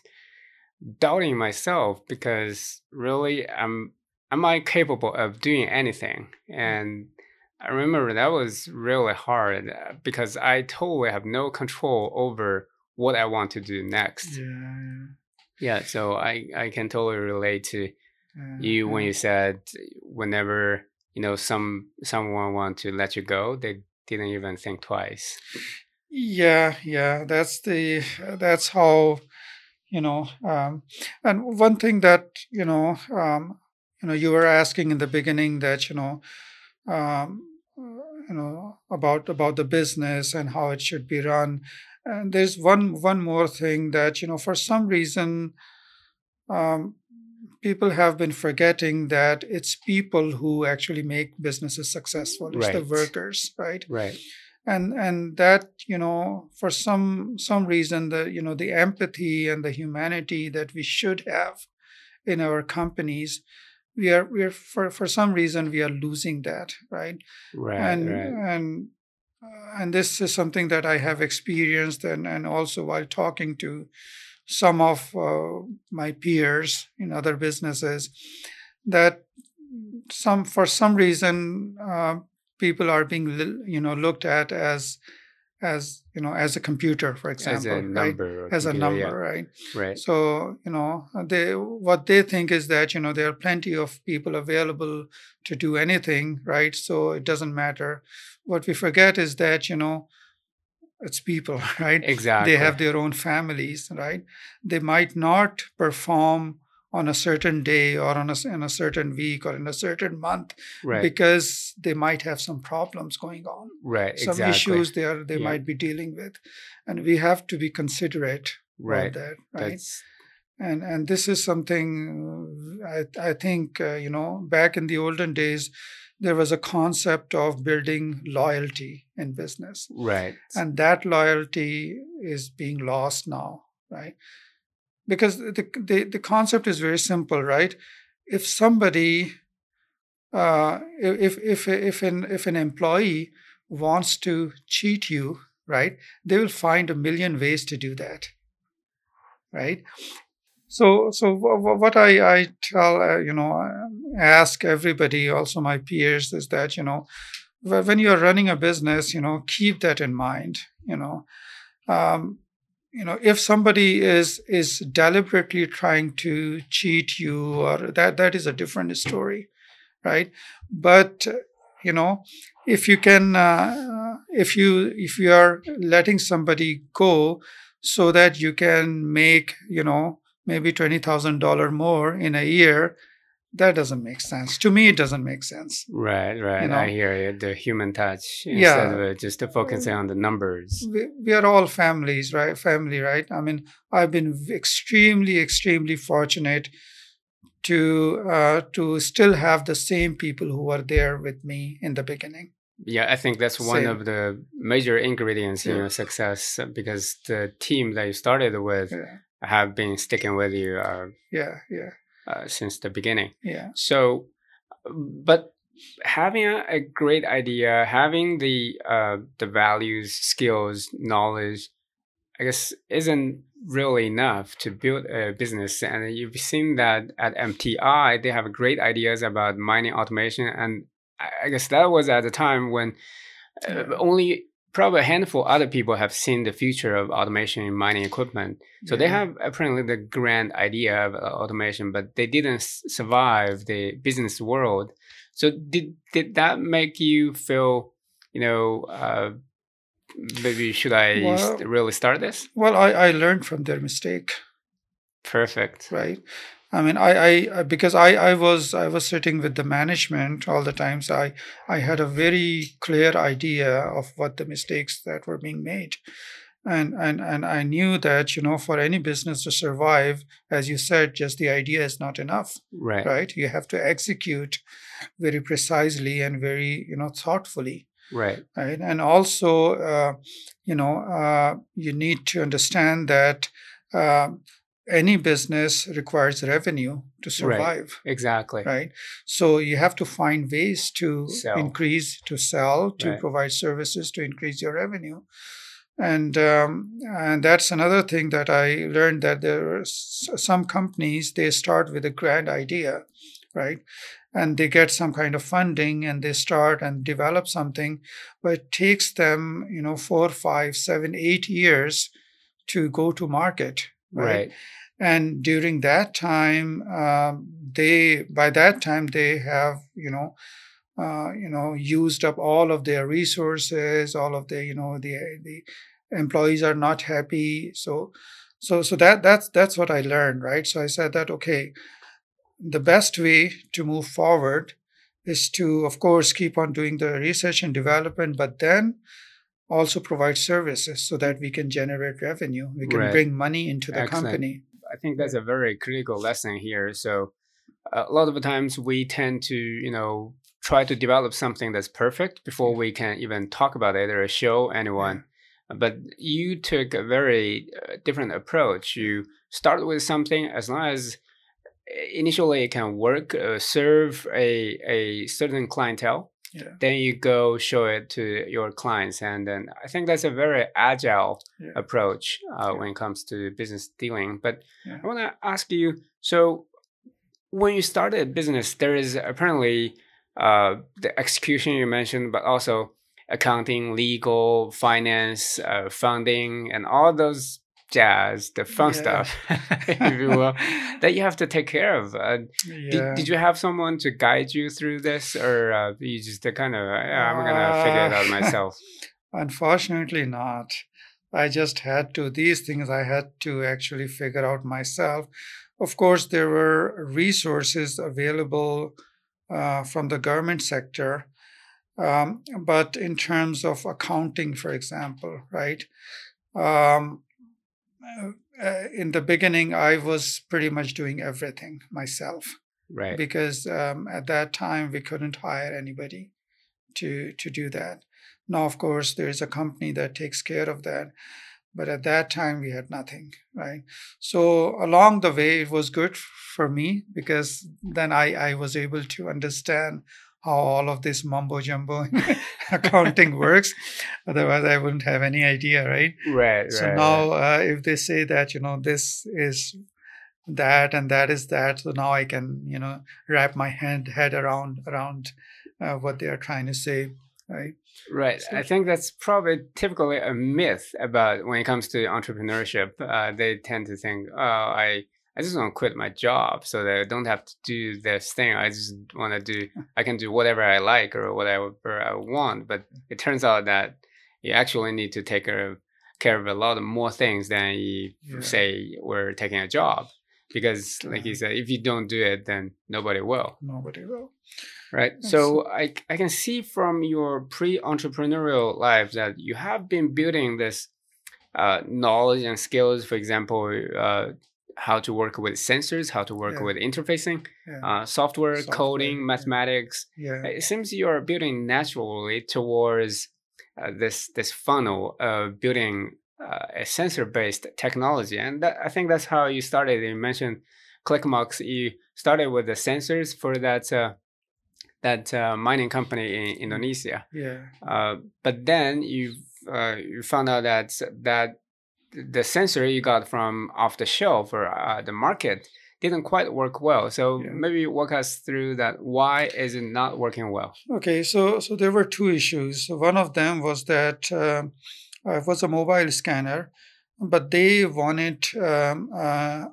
doubting myself because really, I'm am I capable of doing anything? And I remember that was really hard uh, because I totally have no control over what I want to do next. yeah, Yeah, so I I can totally relate to yeah, you when you said whenever you know some someone want to let you go, they didn't even think twice. Yeah, yeah, that's the that's how you know. Um, and one thing that you know, um, you know, you were asking in the beginning that you know, um, you know about about the business and how it should be run. And there's one one more thing that you know, for some reason, um, people have been forgetting that it's people who actually make businesses successful. It's the workers, right? Right. And and that you know for some some reason the you know the empathy and the humanity that we should have in our companies we are we are for for some reason we are losing that right Right. and right. and uh, and this is something that i have experienced and and also while talking to some of uh, my peers in other businesses that some for some reason uh, people are being you know looked at as as you know as a computer for As example a right number. or as a number right Yeah. Right. so you know they what they think is that you know there are plenty of people available to do anything right so it doesn't matter what we forget is that you know it's people right Exactly. they have their own families right they might not perform on a certain day or on a, in a certain week or in a certain month right. because they might have some problems going on right. some exactly. issues they are they Yeah. might be dealing with and we have to be considerate Right. about that right That's and and this is something i i think uh, you know back in the olden days there was a concept of building loyalty in business right. and that loyalty is being lost now right because the the, the concept is very simple right if somebody uh, if if if an if an employee wants to cheat you right they will find a million ways to do that right So, so what I, I tell, uh, you know, I ask everybody, also my peers, is that, you know, when you're running a business, you know, keep that in mind, you know. Um, you know if somebody is is deliberately trying to cheat you or that that is a different story right? But you know if you can uh, if you if you are letting somebody go so that you can make you know maybe $20000 more in a year that doesn't make sense to me it doesn't make sense right right you know? i hear you the human touch instead yeah. of just focusing on the numbers we, we, are all families right family right i mean i've been extremely extremely fortunate to uh, to still have the same people who were there with me in the beginning yeah i think that's one same. of the major ingredients yeah. in your success because the team that you started with yeah. have been sticking with you uh, yeah yeah uh, since the beginning. Yeah. So, but having a, a great idea, having the uh, the values, skills, knowledge, I guess isn't really enough to build a business. And you've seen that at MTI, they have great ideas about mining automation, and I guess that was at the time when uh, only probably a handful other people have seen the future of automation in mining equipment. So they have apparently the grand idea of uh, automation, but they didn't survive the business world. So did did that make you feel, you know, uh, maybe should I well, really start this? Well, I, I learned from their mistake. Perfect. Right. I mean, I, I because I, I was I was sitting with the management all the time, so I I had a very clear idea of what the mistakes that were being made, and and and I knew that you know for any business to survive, as you said, just the idea is not enough. Right. Right. You have to execute very precisely and very you know thoughtfully. Right. Right. And also, uh, you know, uh, you need to understand that. Uh, any business requires revenue to survive right. exactly right so you have to find ways to sell. increase to sell to right. provide services to increase your revenue and um, and that's another thing that i learned that there are some companies they start with a grand idea right and they get some kind of funding and they start and develop something but it takes them you know four five seven eight years to go to market right, right. And during that time um, they by that time they have you know uh, you know used up all of their resources all of the you know the the employees are not happy. So so so that that's that's what i learned right? So i said that okay the best way to move forward is to of course keep on doing the research and development but then also provide services so that we can generate revenue we can right. bring money into the Excellent. company I think that's a very critical lesson here. So a lot of the times we tend to, you know, try to develop something that's perfect before we can even talk about it or show anyone. But you took a very uh, different approach. You start with something as long as initially it can work, uh, serve a, a certain clientele. Yeah. Then you go show it to your clients, and then I think that's a very agile yeah. approach uh, when it comes to business dealing. But I want to ask you: so when you started a business, there is apparently uh, the execution you mentioned, but also accounting, legal, finance, uh, funding, and all those jazz, the fun yeah. stuff, if you will, that you have to take care of. Uh, yeah. did, did, you have someone to guide you through this, or uh, you just uh, kind of, yeah, I'm gonna figure it out uh, myself? Unfortunately, not. I just had to. These things I had to actually figure out myself. Of course, there were resources available uh, from the government sector. Um, but in terms of accounting, for example, right? Um, uh, in the beginning, I was pretty much doing everything myself. Right. Because um, at that time, we couldn't hire anybody to to do that. Now, of course, there is a company that takes care of that. But at that time, we had nothing, right? So along the way, it was good for me because then I, I was able to understand how all of this mumbo jumbo accounting works. Otherwise, I wouldn't have any idea, right? Right. So right, now, right. Uh, if they say that you know this is that and that is that so now i can you know wrap my hand head around around uh, what they are trying to say right right so, i think that's probably typically a myth about when it comes to entrepreneurship uh, they tend to think oh i I just want to quit my job so that I don't have to do this thing. I just want to do, I can do whatever I like or whatever I want. But it turns out that you actually need to take care of, care of a lot more things than you yeah. say we're taking a job. Because, like you said, if you don't do it, then nobody will. Nobody will. Right. That's so I, I can see from your pre entrepreneurial life that you have been building this uh, knowledge and skills. For example, uh, how to work with sensors, how to work yeah. with interfacing, yeah. uh, software, software, coding, mathematics. Yeah. It seems you are building naturally towards uh, this this funnel of building uh, a sensor based technology, and that, I think that's how you started. You mentioned Clickmox. You started with the sensors for that uh, that uh, mining company in Indonesia. Yeah. Uh, but then you you found out that that the sensor you got from off the shelf or uh, the market didn't quite work well. So yeah. maybe walk us through that. Why is it not working well? Okay, so so there were two issues. One of them was that uh, it was a mobile scanner, but they wanted um, uh,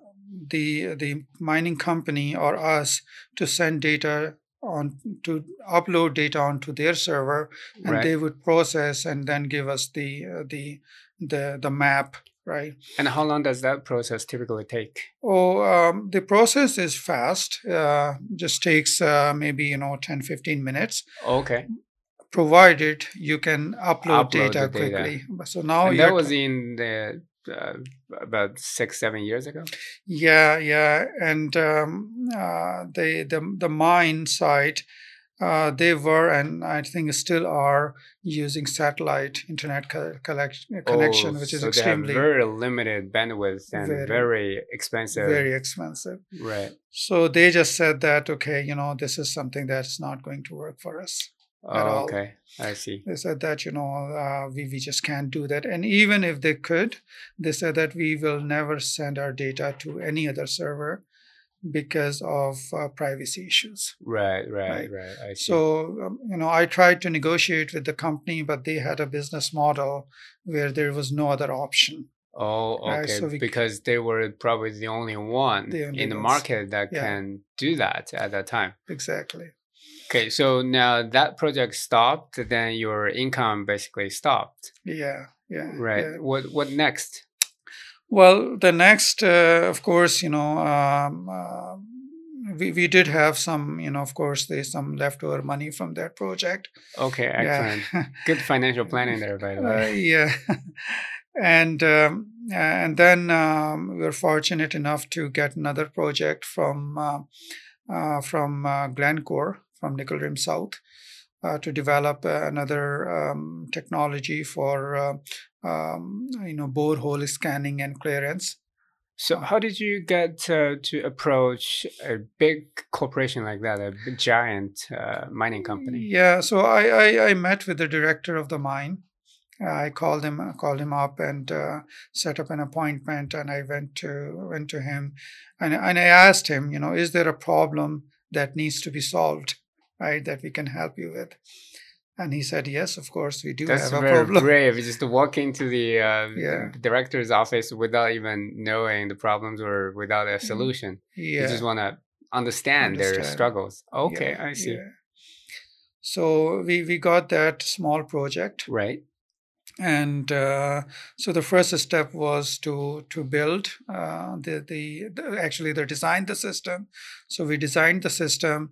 the the mining company or us to send data on to upload data onto their server, and right. they would process and then give us the uh, the the the map right? And how long does that process typically take? Oh, um, the process is fast. Uh, just takes uh, maybe you know 10, 15 minutes. Okay. Provided you can upload, upload data quickly. Data. So now and that was in the uh, about six seven years ago yeah yeah and um, uh, the the the mine site uh, they were and I think still are using satellite internet co- connection, oh, which is so extremely very limited bandwidth and very, very, expensive. Very expensive. Right. So they just said that okay, you know, this is something that's not going to work for us. Oh, okay, I see. They said that you know uh, we we just can't do that, and even if they could, they said that we will never send our data to any other server because of uh, privacy issues. Right, right, right. right so, um, you know, I tried to negotiate with the company, but they had a business model where there was no other option. Oh, okay. Right? So we, because they were probably the only one the only in the market that yeah. can do that at that time. Exactly. Okay, so now that project stopped, then your income basically stopped. Yeah, yeah. Right. Yeah. What what next? Well, the next, uh, of course, you know, um, uh, we, we did have some, you know, of course, there's some leftover money from that project. Okay, excellent. Yeah. Good financial planning there, by the way. Uh, yeah. and um, and then um, we were fortunate enough to get another project from uh, uh, from uh, Glencore, from Nickel Rim South, uh, to develop uh, another um, technology for uh, um, you know borehole scanning and clearance. So, how did you get to approach a big corporation like that, a giant uh, mining company? Yeah, so I, I, I met with the director of the mine. I called him called him up and uh, set up an appointment, and I went to went to him, and and I asked him, you know, is there a problem that needs to be solved? right, that we can help you with. And he said, yes, of course, we do That's have a very problem. brave, just to walk into the, uh, yeah. director's office without even knowing the problems or without a mm-hmm. solution. Yeah. You just want to understand, understand, their struggles. Okay, yeah, I see. Yeah. So we, we got that small project. Right and uh, so the first step was to to build uh, the, the, the actually they designed the system so we designed the system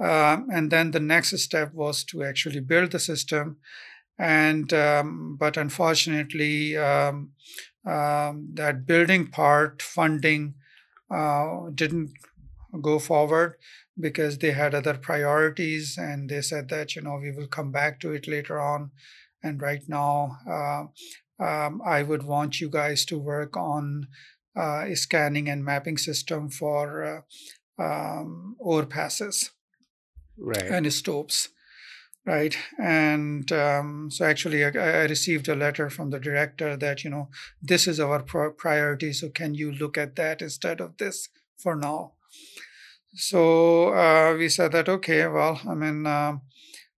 um, and then the next step was to actually build the system. And um, but unfortunately, um, um that building part funding uh, didn't go forward because they had other priorities, and they said that you know we will come back to it later on. And right now, uh, I would want you guys to work on uh, a scanning and mapping system for uh, overpasses right. and stopes. right and um, so actually I, I, received a letter from the director that you know this is our priority so can you look at that instead of this for now so uh, we said that okay well i mean uh,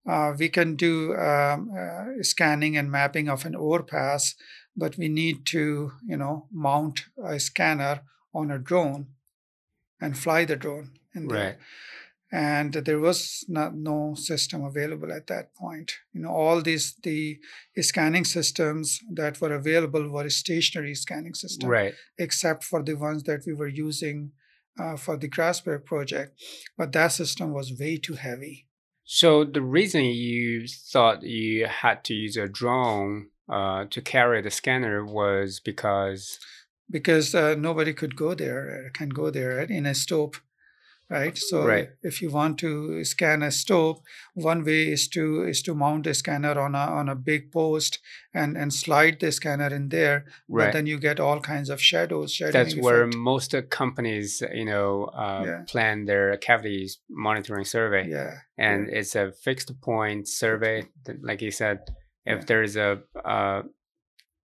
uh, we can do um, uh, scanning and mapping of an overpass but we need to you know mount a scanner on a drone and fly the drone in there. And there was not, no system available at that point. You know all these the scanning systems that were available were stationary scanning systems right. except for the ones that we were using uh, for the grasberg project. But that system was way too heavy. So the reason you thought you had to use a drone uh, to carry the scanner was because because uh, nobody could go there can go there right, in a stope right so right. if you want to scan a stope one way is to is to mount a scanner on a on a big post and and slide the scanner in there right. but then you get all kinds of shadows that's where most companies you know uh, yeah. plan their cavities monitoring survey yeah and yeah. it's a fixed point survey like you said if yeah. there's a uh,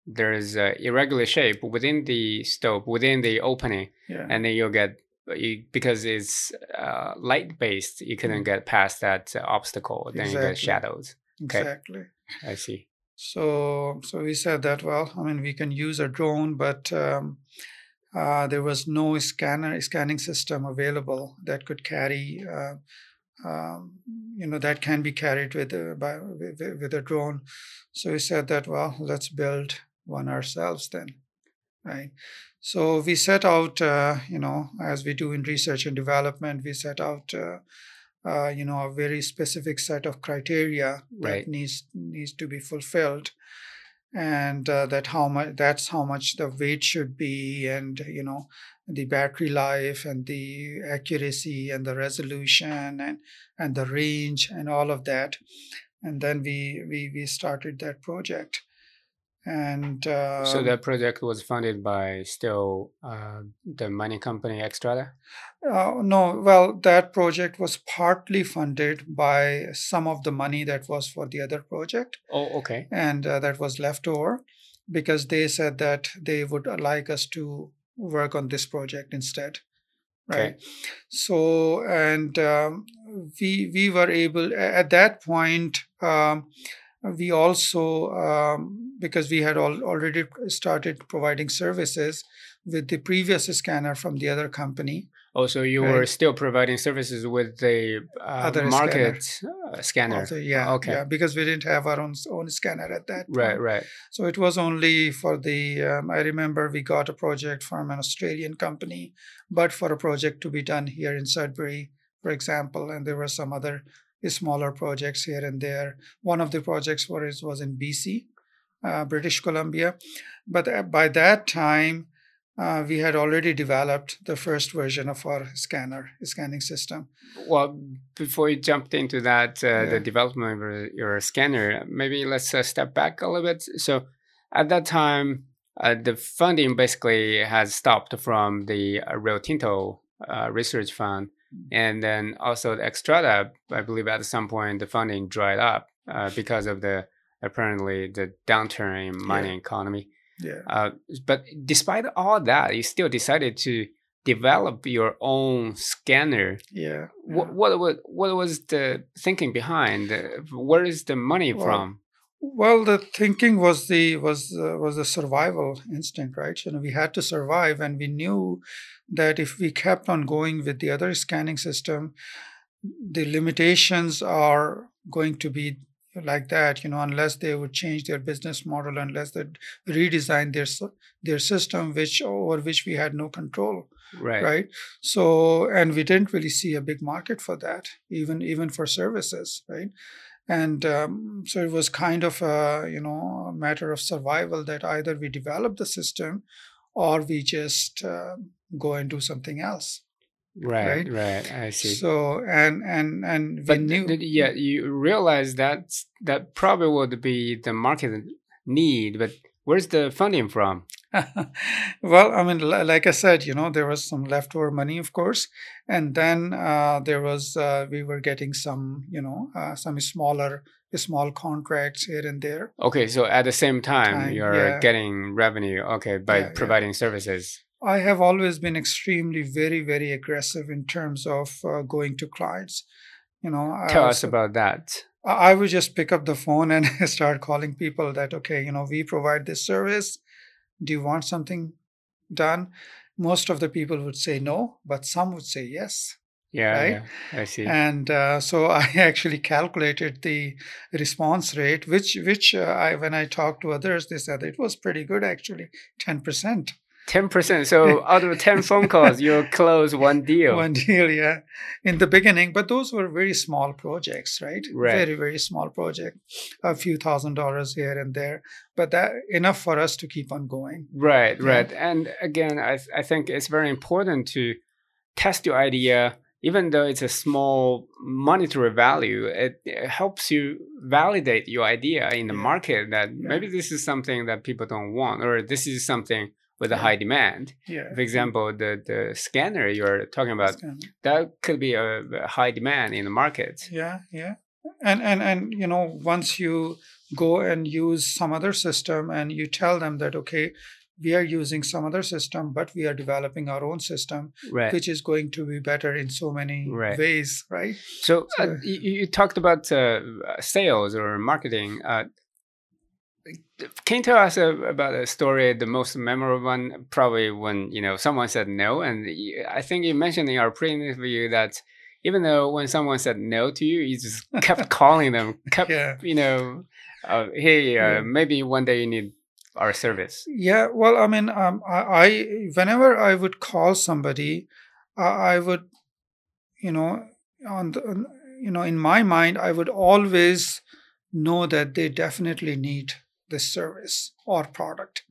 there's a irregular shape within the stope within the opening yeah. and then you'll get you, because it's uh, light based, you couldn't mm. get past that uh, obstacle. Then exactly. you get shadows. Okay. Exactly. I see. So, so we said that well, I mean, we can use a drone, but um, uh, there was no scanner scanning system available that could carry. Uh, um, you know that can be carried with a, by with, with a drone. So we said that well, let's build one ourselves then, right? So we set out, uh, you know, as we do in research and development, we set out, uh, uh, you know, a very specific set of criteria right. that needs needs to be fulfilled, and uh, that how much that's how much the weight should be, and you know, the battery life and the accuracy and the resolution and and the range and all of that, and then we we we started that project and uh, so that project was funded by still uh, the mining company Xstrata. Uh, no, well, that project was partly funded by some of the money that was for the other project. Oh, okay. And uh, that was left over because they said that they would like us to work on this project instead. Right. Okay. So, and um, we we were able at that point. Um, we also um, because we had all, already started providing services with the previous scanner from the other company oh so you right? were still providing services with the uh, other market scanner, uh, scanner. Also, yeah okay yeah, because we didn't have our own own scanner at that right right so it was only for the um, i remember we got a project from an australian company but for a project to be done here in sudbury for example and there were some other smaller projects here and there. One of the projects was, was in BC, uh, British Columbia. But uh, by that time, uh, we had already developed the first version of our scanner scanning system. Well, before you jumped into that, uh, yeah. the development of your scanner, maybe let's uh, step back a little bit. So, at that time, uh, the funding basically has stopped from the Rio Tinto research fund and then also the Xstrata, I believe at some point the funding dried up uh, because of the apparently the downturn in mining yeah. economy. Yeah. Uh, but despite all that, you still decided to develop your own scanner. Yeah. What what what, what was the thinking behind? Where is the money well, from? Well, the thinking was the was uh, was the survival instinct, right? You know, we had to survive, and we knew that if we kept on going with the other scanning system, the limitations are going to be like that. You know, unless they would change their business model, unless they redesign their their system, which over which we had no control. Right. Right. So, and we didn't really see a big market for that, even even for services, right? and um, so it was kind of a you know a matter of survival that either we develop the system or we just uh, go and do something else right, right right i see so and and and but knew th- yeah you realize that that probably would be the market need but where's the funding from well, I mean, like I said, you know, there was some leftover money, of course, and then uh, there was uh, we were getting some, you know, uh, some smaller, small contracts here and there. Okay, so at the same time, time you're yeah. getting revenue, okay, by yeah, providing yeah. services. I have always been extremely, very, very aggressive in terms of uh, going to clients. You know, tell us about that. I would just pick up the phone and start calling people that okay, you know, we provide this service do you want something done? Most of the people would say no, but some would say yes. Yeah, right? yeah I see. And uh, so I actually calculated the response rate, which which uh, I when I talked to others, they said it was pretty good actually, ten percent. 10%. So out of 10 phone calls, you close one deal. One deal, yeah. In the beginning, but those were very small projects, right? Right. Very, very small project. A few thousand dollars here and there. But that enough for us to keep on going. Right, yeah. right. And again, I, I think it's very important to test your idea even though it's a small monetary value, it, it, helps you validate your idea in the market that yeah. maybe this is something that people don't want, or this is something with a high demand. Yeah. For example, the the scanner you're talking about that could be a, a, high demand in the market. Yeah, yeah. And and and you know, once you go and use some other system and you tell them that okay, we are using some other system, but we are developing our own system, right. which is going to be better in so many right. ways, right? So, uh, so uh, you, you, talked about uh, sales or marketing. Uh, can you tell us a, about a story, the most memorable one? Probably when you know someone said no, and I think you mentioned in our pre-interview that even though when someone said no to you, you just kept calling them, kept yeah. you know, uh, hey, uh, yeah. maybe one day you need our service. Yeah, well, I mean, um, I, I whenever I would call somebody, I, I would, you know, on the, you know, in my mind, I would always know that they definitely need this service or product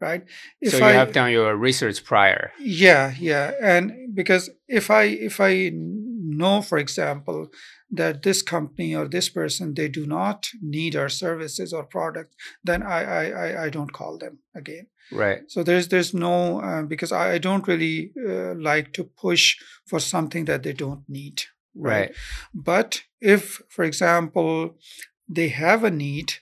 right? If so you I, have done your research prior. Yeah yeah and because if i if i know for example that this company or this person they do not need our services or product then i i i don't call them again. Right. So there's there's no uh, because I, I, don't really uh, like to push for something that they don't need right? right. But if for example they have a need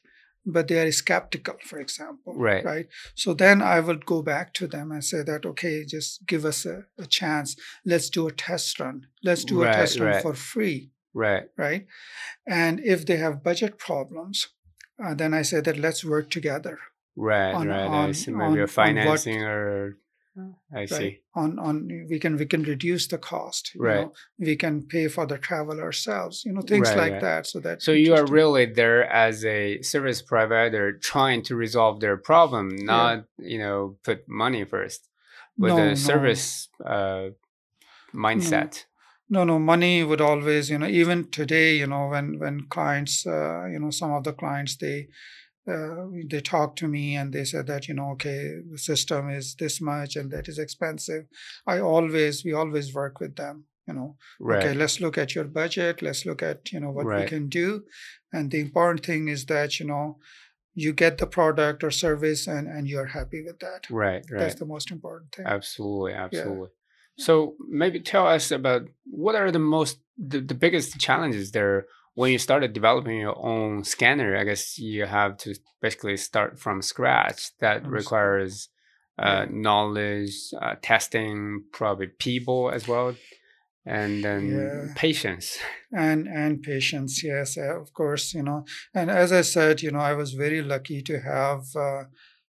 but they are skeptical, for example. Right. Right. So then I would go back to them and say that, okay, just give us a, a chance. Let's do a test run. Let's do right, a test run for free. Right. Right. And if they have budget problems, uh, then I say that let's work together. Right. On, right. On, maybe on, a financing what, or I right? see. On on we can we can reduce the cost. right. Know? We can pay for the travel ourselves. You know things right, like right. that. So that so you are really there as a service provider trying to resolve their problem, not yeah. you know put money first with no, a service no. uh, mindset. No. no, no, money would always you know even today you know when when clients uh, you know some of the clients they uh, they talked to me and they said that you know okay the system is this much and that is expensive i always we always work with them you know right. okay let's look at your budget let's look at you know what right. we can do and the important thing is that you know you get the product or service and and you're happy with that right, right. that's the most important thing absolutely absolutely yeah. so maybe tell us about what are the most the, the biggest challenges there when you started developing your own scanner, I guess you have to basically start from scratch. That requires uh, knowledge, uh, testing, probably people as well, and then yeah. patience. And and patience, yes, uh, of course, you know. And as I said, you know, I was very lucky to have. Uh,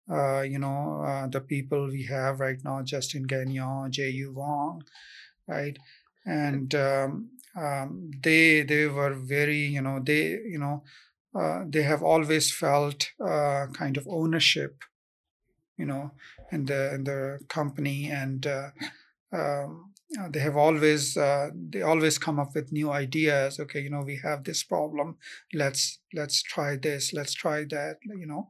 uh, you know uh, the people we have right now justin gagnon ju wong right and um, um, they they were very you know they you know uh, they have always felt uh, kind of ownership you know in the in the company and uh, um, uh, they have always uh, they always come up with new ideas. Okay you know we have this problem. Let's let's try this. Let's try that you know.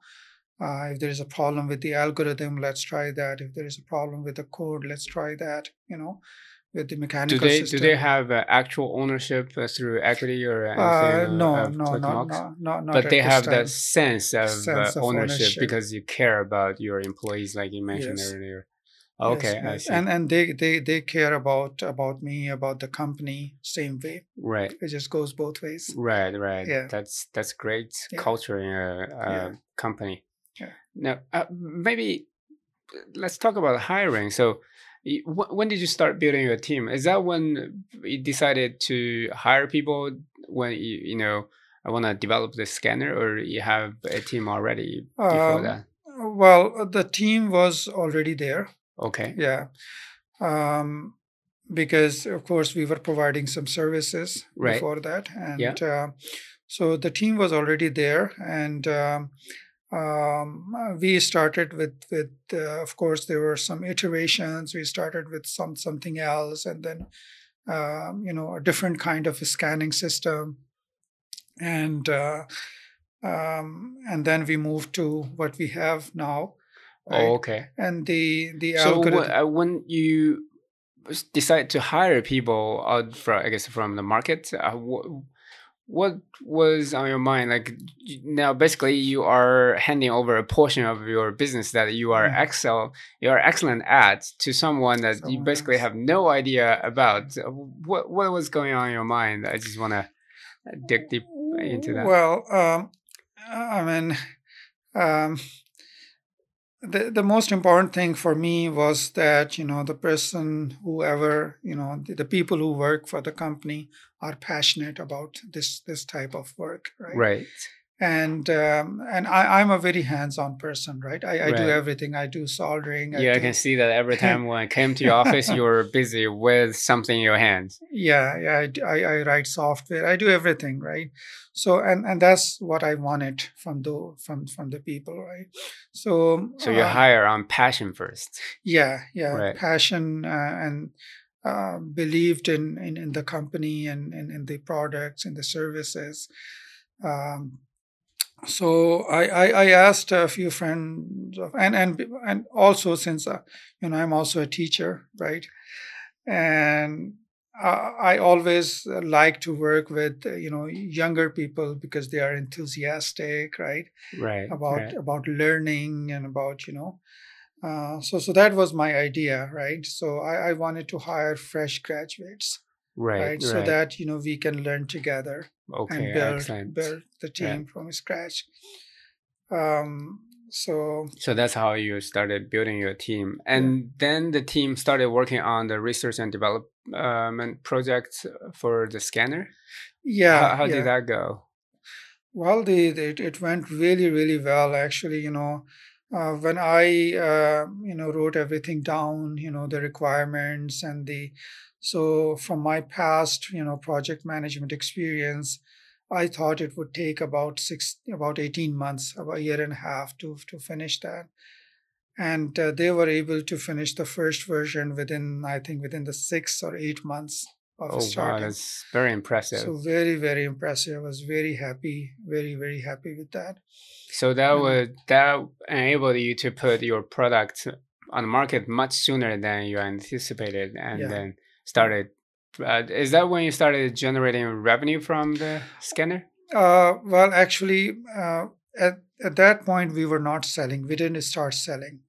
Uh, if there is a problem with the algorithm let's try that. If there is a problem with the code let's try that you know the Do they system. do they have uh, actual ownership uh, through equity or uh, anything? no, no, not, not, not, not but they have time. that sense of, Sense uh, of ownership, ownership. because you care about your employees, like you mentioned Yes. earlier. Yes, Okay, I see. And and they, they they care about about me, about the company, same way. right, It just goes both ways. right, right. Yeah. That's that's great Yeah. culture in a, a Yeah. company. Yeah. Now, uh, maybe let's talk about hiring. So, when did you start building your team? Is that when you decided to hire people? When you you know I want to develop the scanner, or you have a team already before Um, that? Well, the team was already there. Okay. Yeah. Um, because of course we were providing some services Right. before that, and Yeah. uh, so the team was already there, and um, um, uh, we started with with uh, of course there were some iterations. We started with some something else, and then um, you know a different kind of a scanning system, and uh, um, and then we moved to what we have now. right? Oh, okay. and the the So algorithm. uh, when you decide to hire people out from, I guess, from the market, uh, wh- what was on your mind? Like now, basically, you are handing over a portion of your business that you are Mm. excel, you are excellent at to someone that you basically else. have no idea about. Uh, What what was going on in your mind? I just want to dig deep into that. Well, um, I mean, um, the the most important thing for me was that you know the person, whoever you know, the, the people who work for the company are passionate about this this type of work, right? right. And um, and I, I'm a very hands-on person, right? I, I do everything. I do soldering. Yeah, I can see that every time when I came to your office, you were busy with something in your hands. yeah yeah I I write software i do everything right so and and that's what i wanted from the from from the people right so So you uh, hire on passion first. yeah yeah Right. passion uh, and uh, believed in, in in the company and in, in the products and the services um, so I, I I asked a few friends of, and and and also since uh, you know I'm also a teacher right and I always like to work with uh, you know younger people because they are enthusiastic right Right. about right. about learning and about you know uh, so so that was my idea right so I, I wanted to hire fresh graduates Right. right, so that you know we can learn together okay, and build excellent. build the Yeah. team from scratch um so So that's how you started building your team, and then the team started working on the research and development project for the scanner. yeah How, how yeah. did that go? Well, the, the it, it went really, really well. Actually, you know, uh, when I uh, you know wrote everything down, you know, the requirements and the so from my past, you know, project management experience, I thought it would take about six, about eighteen months, about a year and a half to to finish that. And uh, they were able to finish the first version within, I think, within the six or eight months of Oh wow, starting. that's very impressive. So very, very impressive. I was very happy, very, very happy with that. So that would that enabled you to put your product on the market much sooner than you anticipated, and Yeah. then started. Uh, is that when you started generating revenue from the scanner? Uh, well, actually, uh, at at that point we were not selling. We didn't start selling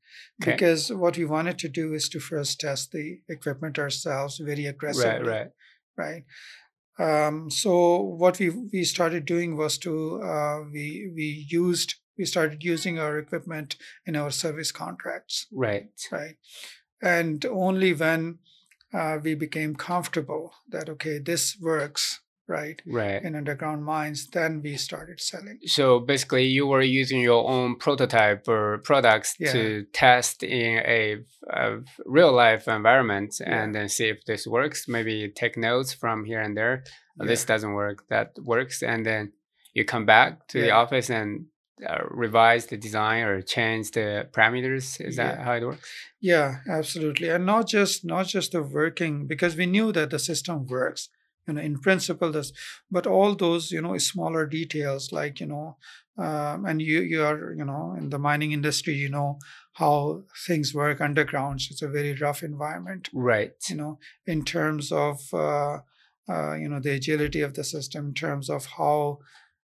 Okay. because what we wanted to do is to first test the equipment ourselves very aggressively. Right, right. right? Um, so what we we started doing was to uh, we we used we started using our equipment in our service contracts. Right. right and only when uh, we became comfortable that okay this works right Right. in underground mines then we started selling So basically, you were using your own prototype or products Yeah. to test in a, a real life environment Yeah. and then see if this works. Maybe take notes from here and there. Oh, This doesn't work. That works, and then you come back to the office and uh, revise the design or change the parameters. Is that how it works? yeah absolutely and not just not just the working because we knew that the system works you know in principle this but all those you know smaller details like you know um, and you you are you know in the mining industry you know how things work underground so it's a very rough environment right you know in terms of uh, uh, you know the agility of the system in terms of how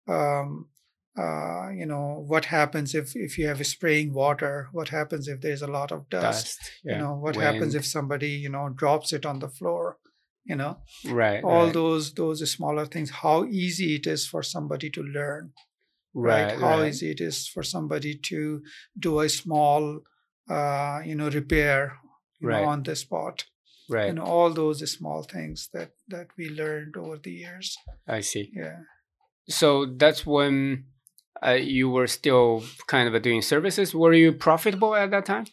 um, uh, you know what happens if if you have spraying water? What happens if there's a lot of dust, dust you know what happens if somebody you know drops it on the floor? You know right all right, those those smaller things. How easy it is for somebody to learn right, how right. easy it is for somebody to do a small uh, you know repair you Right. know, on the spot right. and all those small things that that we learned over the years. I see. Yeah. So that's when uh, you were still kind of doing services. Were you profitable at that time?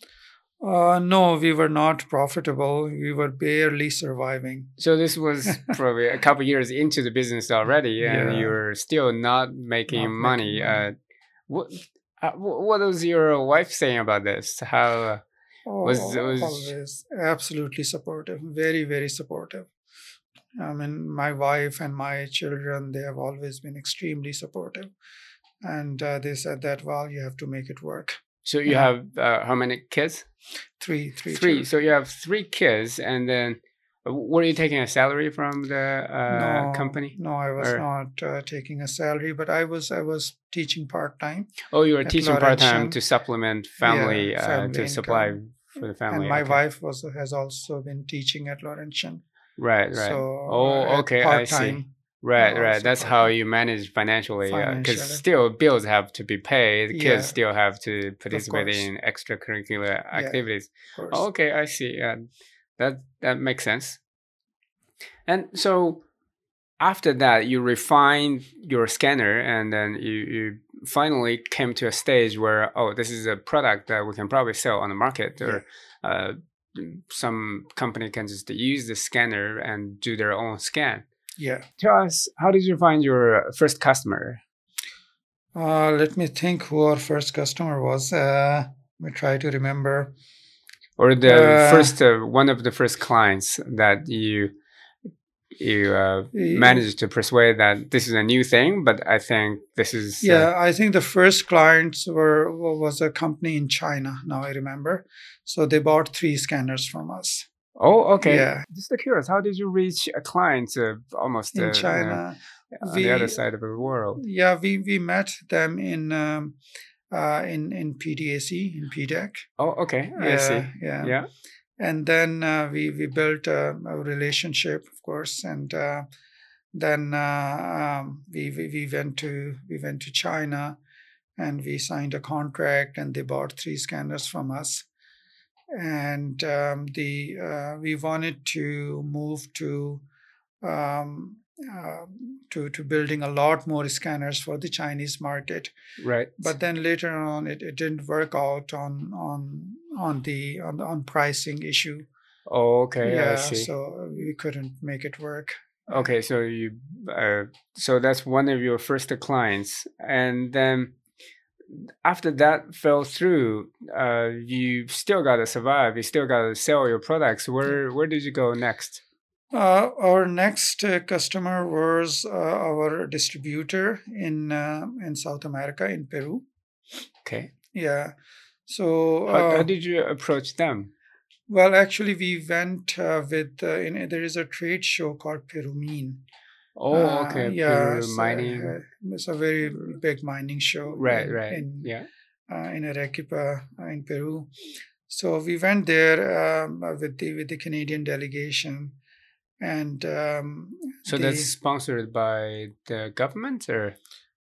Uh, no we were not profitable. We were barely surviving. So this was probably a couple years into the business already and Yeah. you're still not making Not money. making uh, what uh, what was your wife saying about this? How uh, Was- Oh, was- always absolutely supportive very very supportive. I mean my wife and my children they have always been extremely supportive and uh, they said that well you have to make it work so you Yeah. have uh, how many kids three three three so you have three kids and then uh, were you taking a salary from the uh, no, company no i was Or- not uh, taking a salary but i was i was teaching part-time oh you were teaching part-time Laurentian. to supplement family, Yeah, uh, family to supply for the family and my okay. wife was has also been teaching at Laurentian. right right So Oh, uh, okay, I see. Right uh, right that's how you manage financially because Financially. still bills have to be paid kids Yeah. still have to participate in extracurricular activities of course. Oh, okay, I see. Yeah, that that makes sense. And so after that, you refined your scanner, and then you, you finally came to a stage where oh, this is a product that we can probably sell on the market, or uh, some company can just use the scanner and do their own scan. Yeah. Tell us, how did you find your first customer? Uh, let me think who our first customer was. Uh, let me try to remember. or the Uh, first uh, one of the first clients that you you uh, managed to persuade that this is a new thing but i think this is uh, Yeah, I think the first clients were was a company in China. Now I remember. So they bought three scanners from us oh okay Yeah. just curious how did you reach a client uh, almost in uh, China. uh, on the other side of the world Yeah, we we met them in um, uh, in in PDAC in PDAC. oh okay i Yeah, see yeah. yeah and then uh, we we built a, a relationship of course and uh, then uh, um, we, we we went to we went to china and we signed a contract and they bought three scanners from us and um, the uh, we wanted to move to um, uh, to to building a lot more scanners for the Chinese market. Right. But then later on it, it didn't work out on on on the on on pricing issue. Oh okay yeah so we couldn't make it work. Okay, so you, uh, so that's one of your first clients, and then after that fell through, uh, you still got to survive. You still got to sell your products. Where where did you go next? uh, our next uh, customer was uh, our distributor in uh, in south america in peru Okay, yeah so how, how uh, did you approach them? well actually we went uh, with uh, in, there is a trade show called perumin Oh, Uh, okay, yeah so, mining. uh, it's a very big mining show right, in- right, in, yeah. uh, in Arequipa uh, in Peru. So we went there um, uh, with the with the Canadian delegation, and um, So that's sponsored by the government, or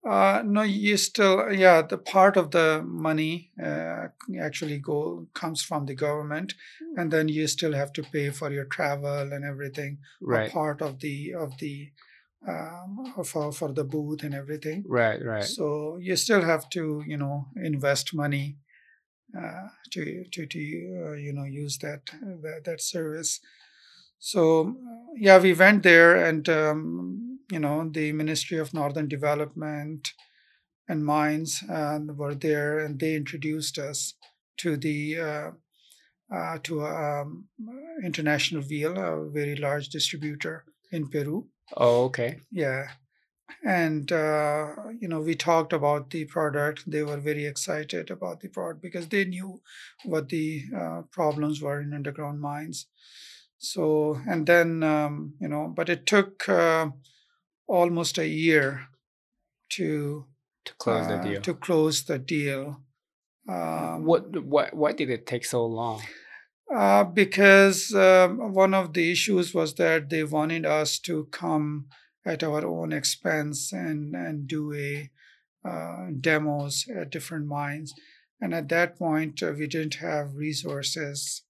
uh, no, you still yeah the part of the money uh, actually go comes from the government, and then you still have to pay for your travel and everything. right, part of the of the um, for for the booth and everything. right, right, So you still have to, you know, invest money uh, to to to uh, you know use that that, that service. So yeah, we went there, and um, you know, the Ministry of Northern Development and Mines uh, were there, and they introduced us to the uh, uh, to um, International Wheel, a very large distributor in Peru. Oh, okay. Yeah. And, uh, you know, we talked about the product. They were very excited about the product because they knew what the uh, problems were in underground mines. So, and then, um, you know, but it took uh, almost a year to To close the uh, deal. to close the deal. Um, what what why did it take so long? Uh, because um, one of the issues was that they wanted us to come at our own expense and and do a uh, demos at different mines, and at that point uh, we didn't have resources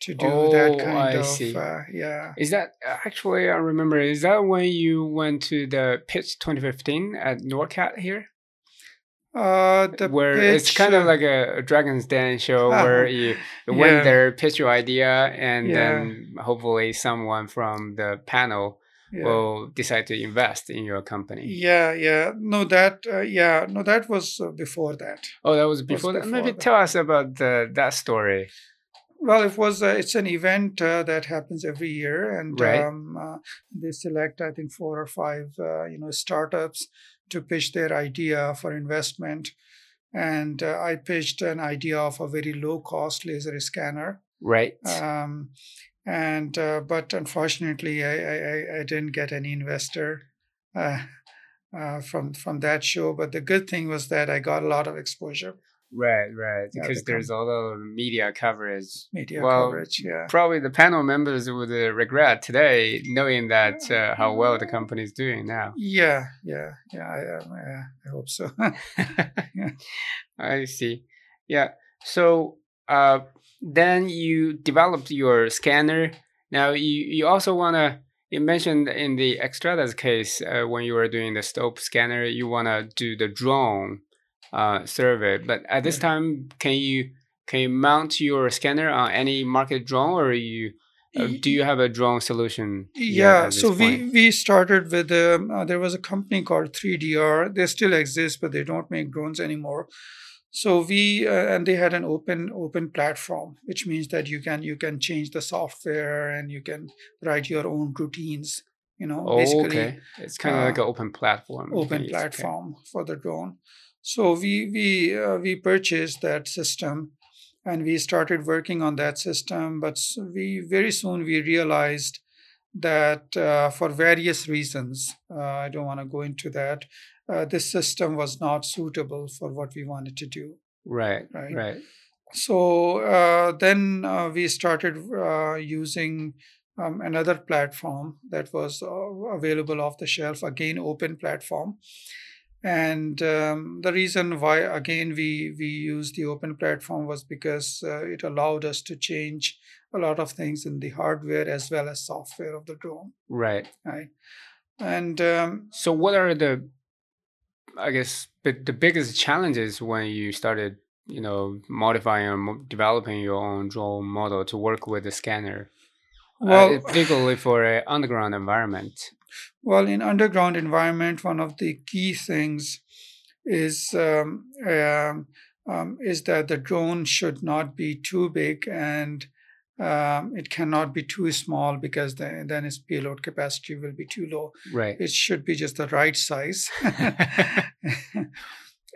to do Oh, that kind I of see. uh, yeah Is that actually I remember? Is that when you went to the pitch 2015 at NorCat here? Uh, the where it's kind of uh, like a, Dragon's Den show Uh-huh. where you you Yeah. went there, pitch your idea, and Yeah. then hopefully someone from the panel yeah. will decide to invest in your company. yeah yeah no that uh, yeah no that was uh, before that Oh, that was before that. before Maybe that. tell us about the, that story. Well, it was uh, it's an event uh, that happens every year, and Right. um, uh, they select I think four or five uh, you know startups to pitch their idea for investment. And uh, I pitched an idea of a very low cost laser scanner, Right. um, and uh, but unfortunately I, I, I- didn't get any investor. Uh, uh, from from that show, but the good thing was that I got a lot of exposure, right, right. Because the there's a lot of media coverage. media Well, coverage. Yeah, Probably the panel members would uh, regret today knowing that uh, how well the company is doing now. Yeah, yeah, yeah. I, um, yeah, I hope so. I see. Yeah. So uh, then you developed your scanner. Now you, you also want to, you mentioned in the Xstrata's case uh, when you were doing the STOPE scanner, you want to do the drone uh, survey. But at this Yeah. time, can you can you mount your scanner on any market drone or you uh, do you have a drone solution? yeah. So we point? we started with um, uh, there was a company called 3DR. They still exist, but they don't make drones anymore. So we uh, and they had an open open platform, which means that you can you can change the software and you can write your own routines. You know, Oh, basically okay. It's kind of uh, like an open platform. open use, okay. platform for the drone. So we we uh, we purchased that system, and we started working on that system. But we very soon we realized that uh, for various reasons, uh, I don't want to go into that. Uh, this system was not suitable for what we wanted to do. Right, Right. right. So uh, then uh, we started uh, using um, another platform that was uh, available off the shelf, again, open platform. And um, the reason why, again, we, we used the open platform was because uh, it allowed us to change a lot of things in the hardware as well as software of the drone. Right. Right. And um, So, what are the, I guess, the, the biggest challenges when you started, you know, modifying or developing your own drone model to work with the scanner, well, uh, particularly for an underground environment? Well, in underground environment, one of the key things is um, um, um, is that the drone should not be too big and um, it cannot be too small because then, then its payload capacity will be too low. Right. It should be just the right size,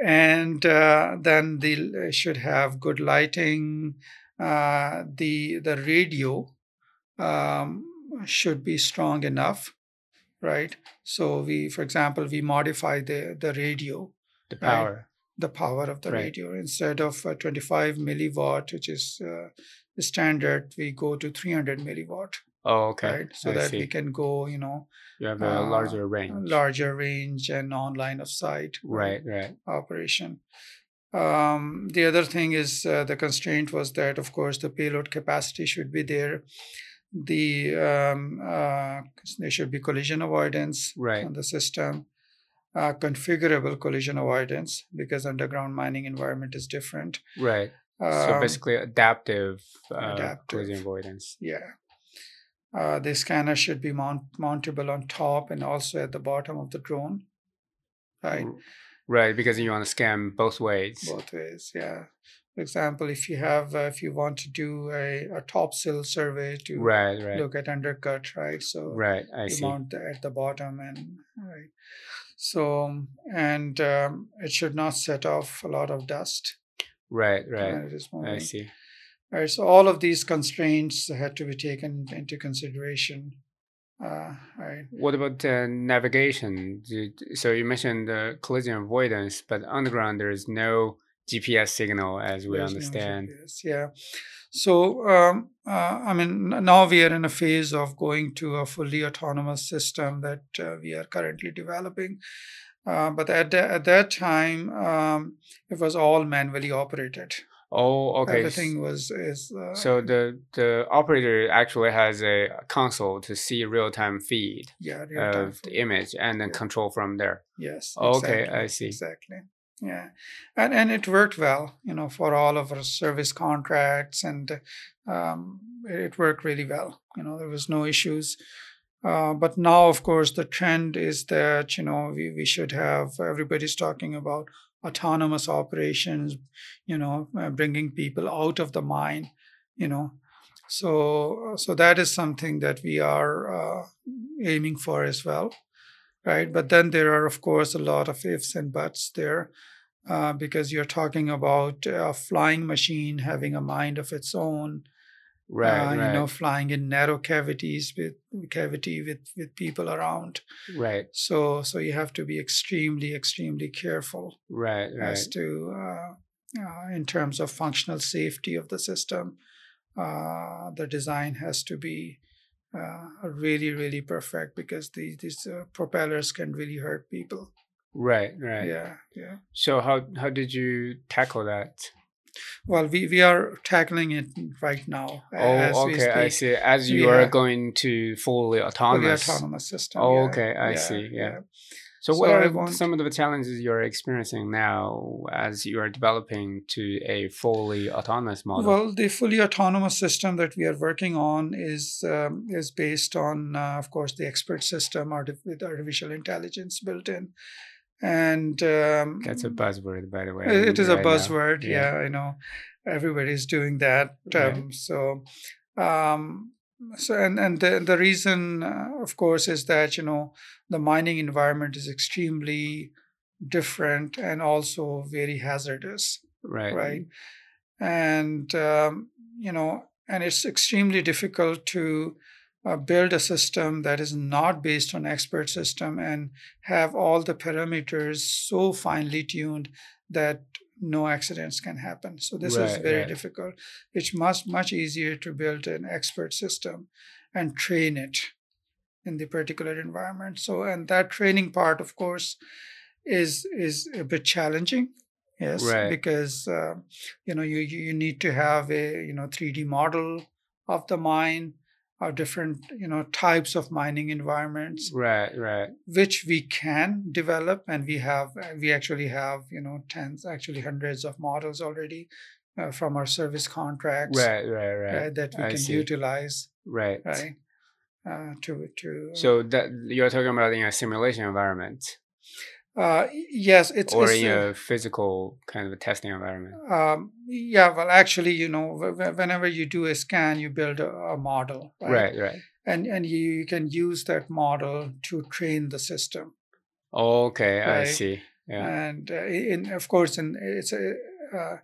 and uh, then the should have good lighting. Uh, the the radio um, should be strong enough right so we for example we modify the the radio the right. power. the power of the Right. radio instead of uh, 25 milliwatt which is uh, the standard we go to 300 milliwatt Oh, okay. right so I that see. we can go you know you have a uh, larger range. larger range and on line of sight Right, right. operation um, the other thing is uh, the constraint was that of course the payload capacity should be there the um, uh, there should be collision avoidance Right. on the system uh, configurable collision avoidance because underground mining environment is different Right. so Um, basically, adaptive, uh, adaptive. collision avoidance. yeah uh, the scanner should be mount- mountable on top and also at the bottom of the drone right Right, because you want to scan both ways. both ways yeah For example, if you have, uh, if you want to do a, a topsill survey to Right, right, look at undercut, right? So right. I you see. mount the- at the bottom and right. So and um, it should not set off a lot of dust. Right, when right. I see. Right. So all of these constraints had to be taken into consideration. Uh, right. What about uh, navigation? Did- So you mentioned the collision avoidance, but underground there is no GPS signal, as we There's no understand. GPS, yeah. So, um, uh, I mean, now we are in a phase of going to a fully autonomous system that uh, we are currently developing. Uh, but at, tha- at that time, um, it was all manually operated. Oh, okay. Everything was is uh, So the the operator actually has a console to see real time feed yeah, real-time of the image and then Yeah. control from there. Yes. Okay, exactly, I see. Exactly. Yeah, and and it worked well, you know, for all of our service contracts, and um, it worked really well. You know, there was no issues. Uh, but now, of course, the trend is that you know we, we should have everybody's talking about autonomous operations. You know, uh, bringing people out of the mine. You know, so so that is something that we are uh, aiming for as well right? But then there are, of course, a lot of ifs and buts there uh, because you're talking about a flying machine having a mind of its own. Right, uh, right, You know, flying in narrow cavities with cavity with with people around. right, So so you have to be extremely extremely careful right, right. as to uh, uh, in terms of functional safety of the system. Uh, the design has to be uh, really really perfect because these these uh, propellers can really hurt people. Right, right. Yeah, yeah. So how how did you tackle that? Well, we, we are tackling it right now. as Oh, okay, I see. As you Yeah. are going to fully Fully autonomous. autonomous system. Oh, yeah, okay, I yeah, see, yeah. So So what are want- some of the challenges you're experiencing now as you are developing to a fully autonomous model? Well, the fully autonomous system that we are working on is um, is based on, uh, of course, the expert system with artificial intelligence built in, and um, That's a buzzword, by the way. it- is a right now. buzzword. Yeah. Yeah. I know everybody's doing that. Right. Um, so, um, so and and the the reason, uh, of course, is that you know the mining environment is extremely different and also very hazardous Right. right and um, you know and it's extremely difficult to uh, build a system that is not based on expert system and have all the parameters so finely tuned that no accidents can happen so this is very right. difficult it's much much easier to build an expert system and train it in the particular environment so and that training part of course is is a bit challenging yes Right. because uh, you know you you you need to have a you know 3d model of the mine or different you know types of mining environments Right, right. which we can develop and we have we actually have you know tens actually hundreds of models already uh, from our service contracts Right, right, right. right, that we I can see. utilize Right. right uh, to to So that you're talking about in a simulation environment uh, yes it's, or it's in uh, a physical kind of a testing environment. um, yeah well actually you know wh- wh- whenever you do a scan you build a, a model Right, right. and and you, you can use that model to train the system Okay, I see. Yeah. and uh, in of course in it's a uh,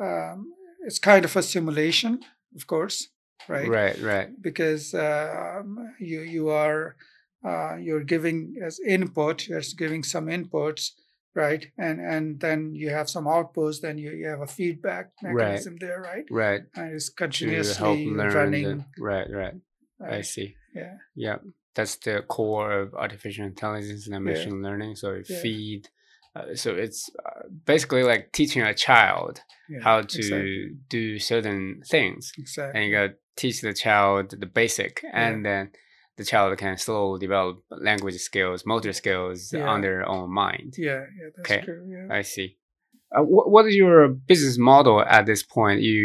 um, it's kind of a simulation of course right Right, right. because um, you you are uh, you're giving as input you're giving some inputs right and and then you have some outputs then you, you have a feedback Right. mechanism there right Right. and it's continuously running The, right, right. I see. yeah Yeah, that's the core of artificial intelligence and Yeah. machine learning. So it Yeah. feed. Uh, so it's uh, basically like teaching a child yeah how to exactly, do certain things, exactly. and you got to teach the child the basic, and then the child can slowly develop language skills, motor skills Yeah. on their own mind. yeah yeah that's Okay. true yeah I see. Uh, what, what is your business model at this point? You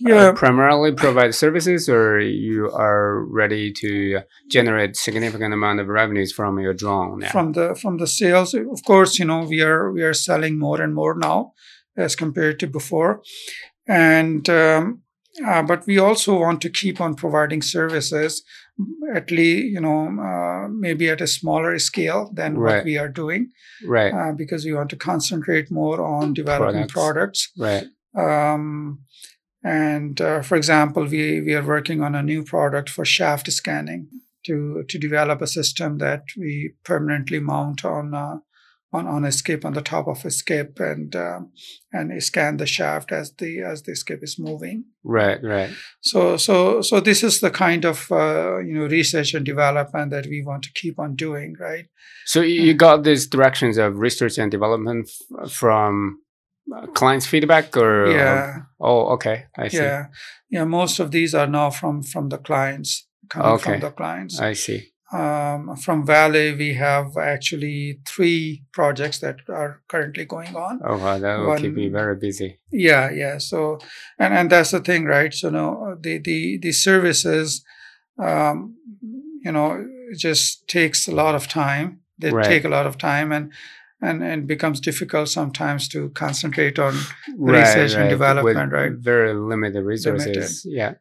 you uh, primarily provide services, or you are ready to generate significant amount of revenues from your drone now? from the from the sales of course you know we are we are selling more and more now as compared to before. And um, uh, but we also want to keep on providing services, at least you know uh, maybe at a smaller scale than Right. what we are doing, Right. uh, because we want to concentrate more on developing Products. products. right. Um, and uh, for example, we we are working on a new product for shaft scanning to to develop a system that we permanently mount on. On, on a skip on the top of a skip and um, and scan the shaft as the as the skip is moving Right. Right. so so so this is the kind of uh, you know research and development that we want to keep on doing right So you got these directions of research and development from uh, clients' feedback, or yeah oh, okay, I see. yeah yeah most of these are now from from the clients coming Okay. from the clients I see. Um, from Vale we have actually three projects that are currently going on Oh, wow, that will keep you One- very busy. yeah yeah so and and that's the thing right so no the the the services um you know just takes a lot of time they Right. take a lot of time and and and it becomes difficult sometimes to concentrate on Right, Research and development, with right? Very limited resources. Yeah.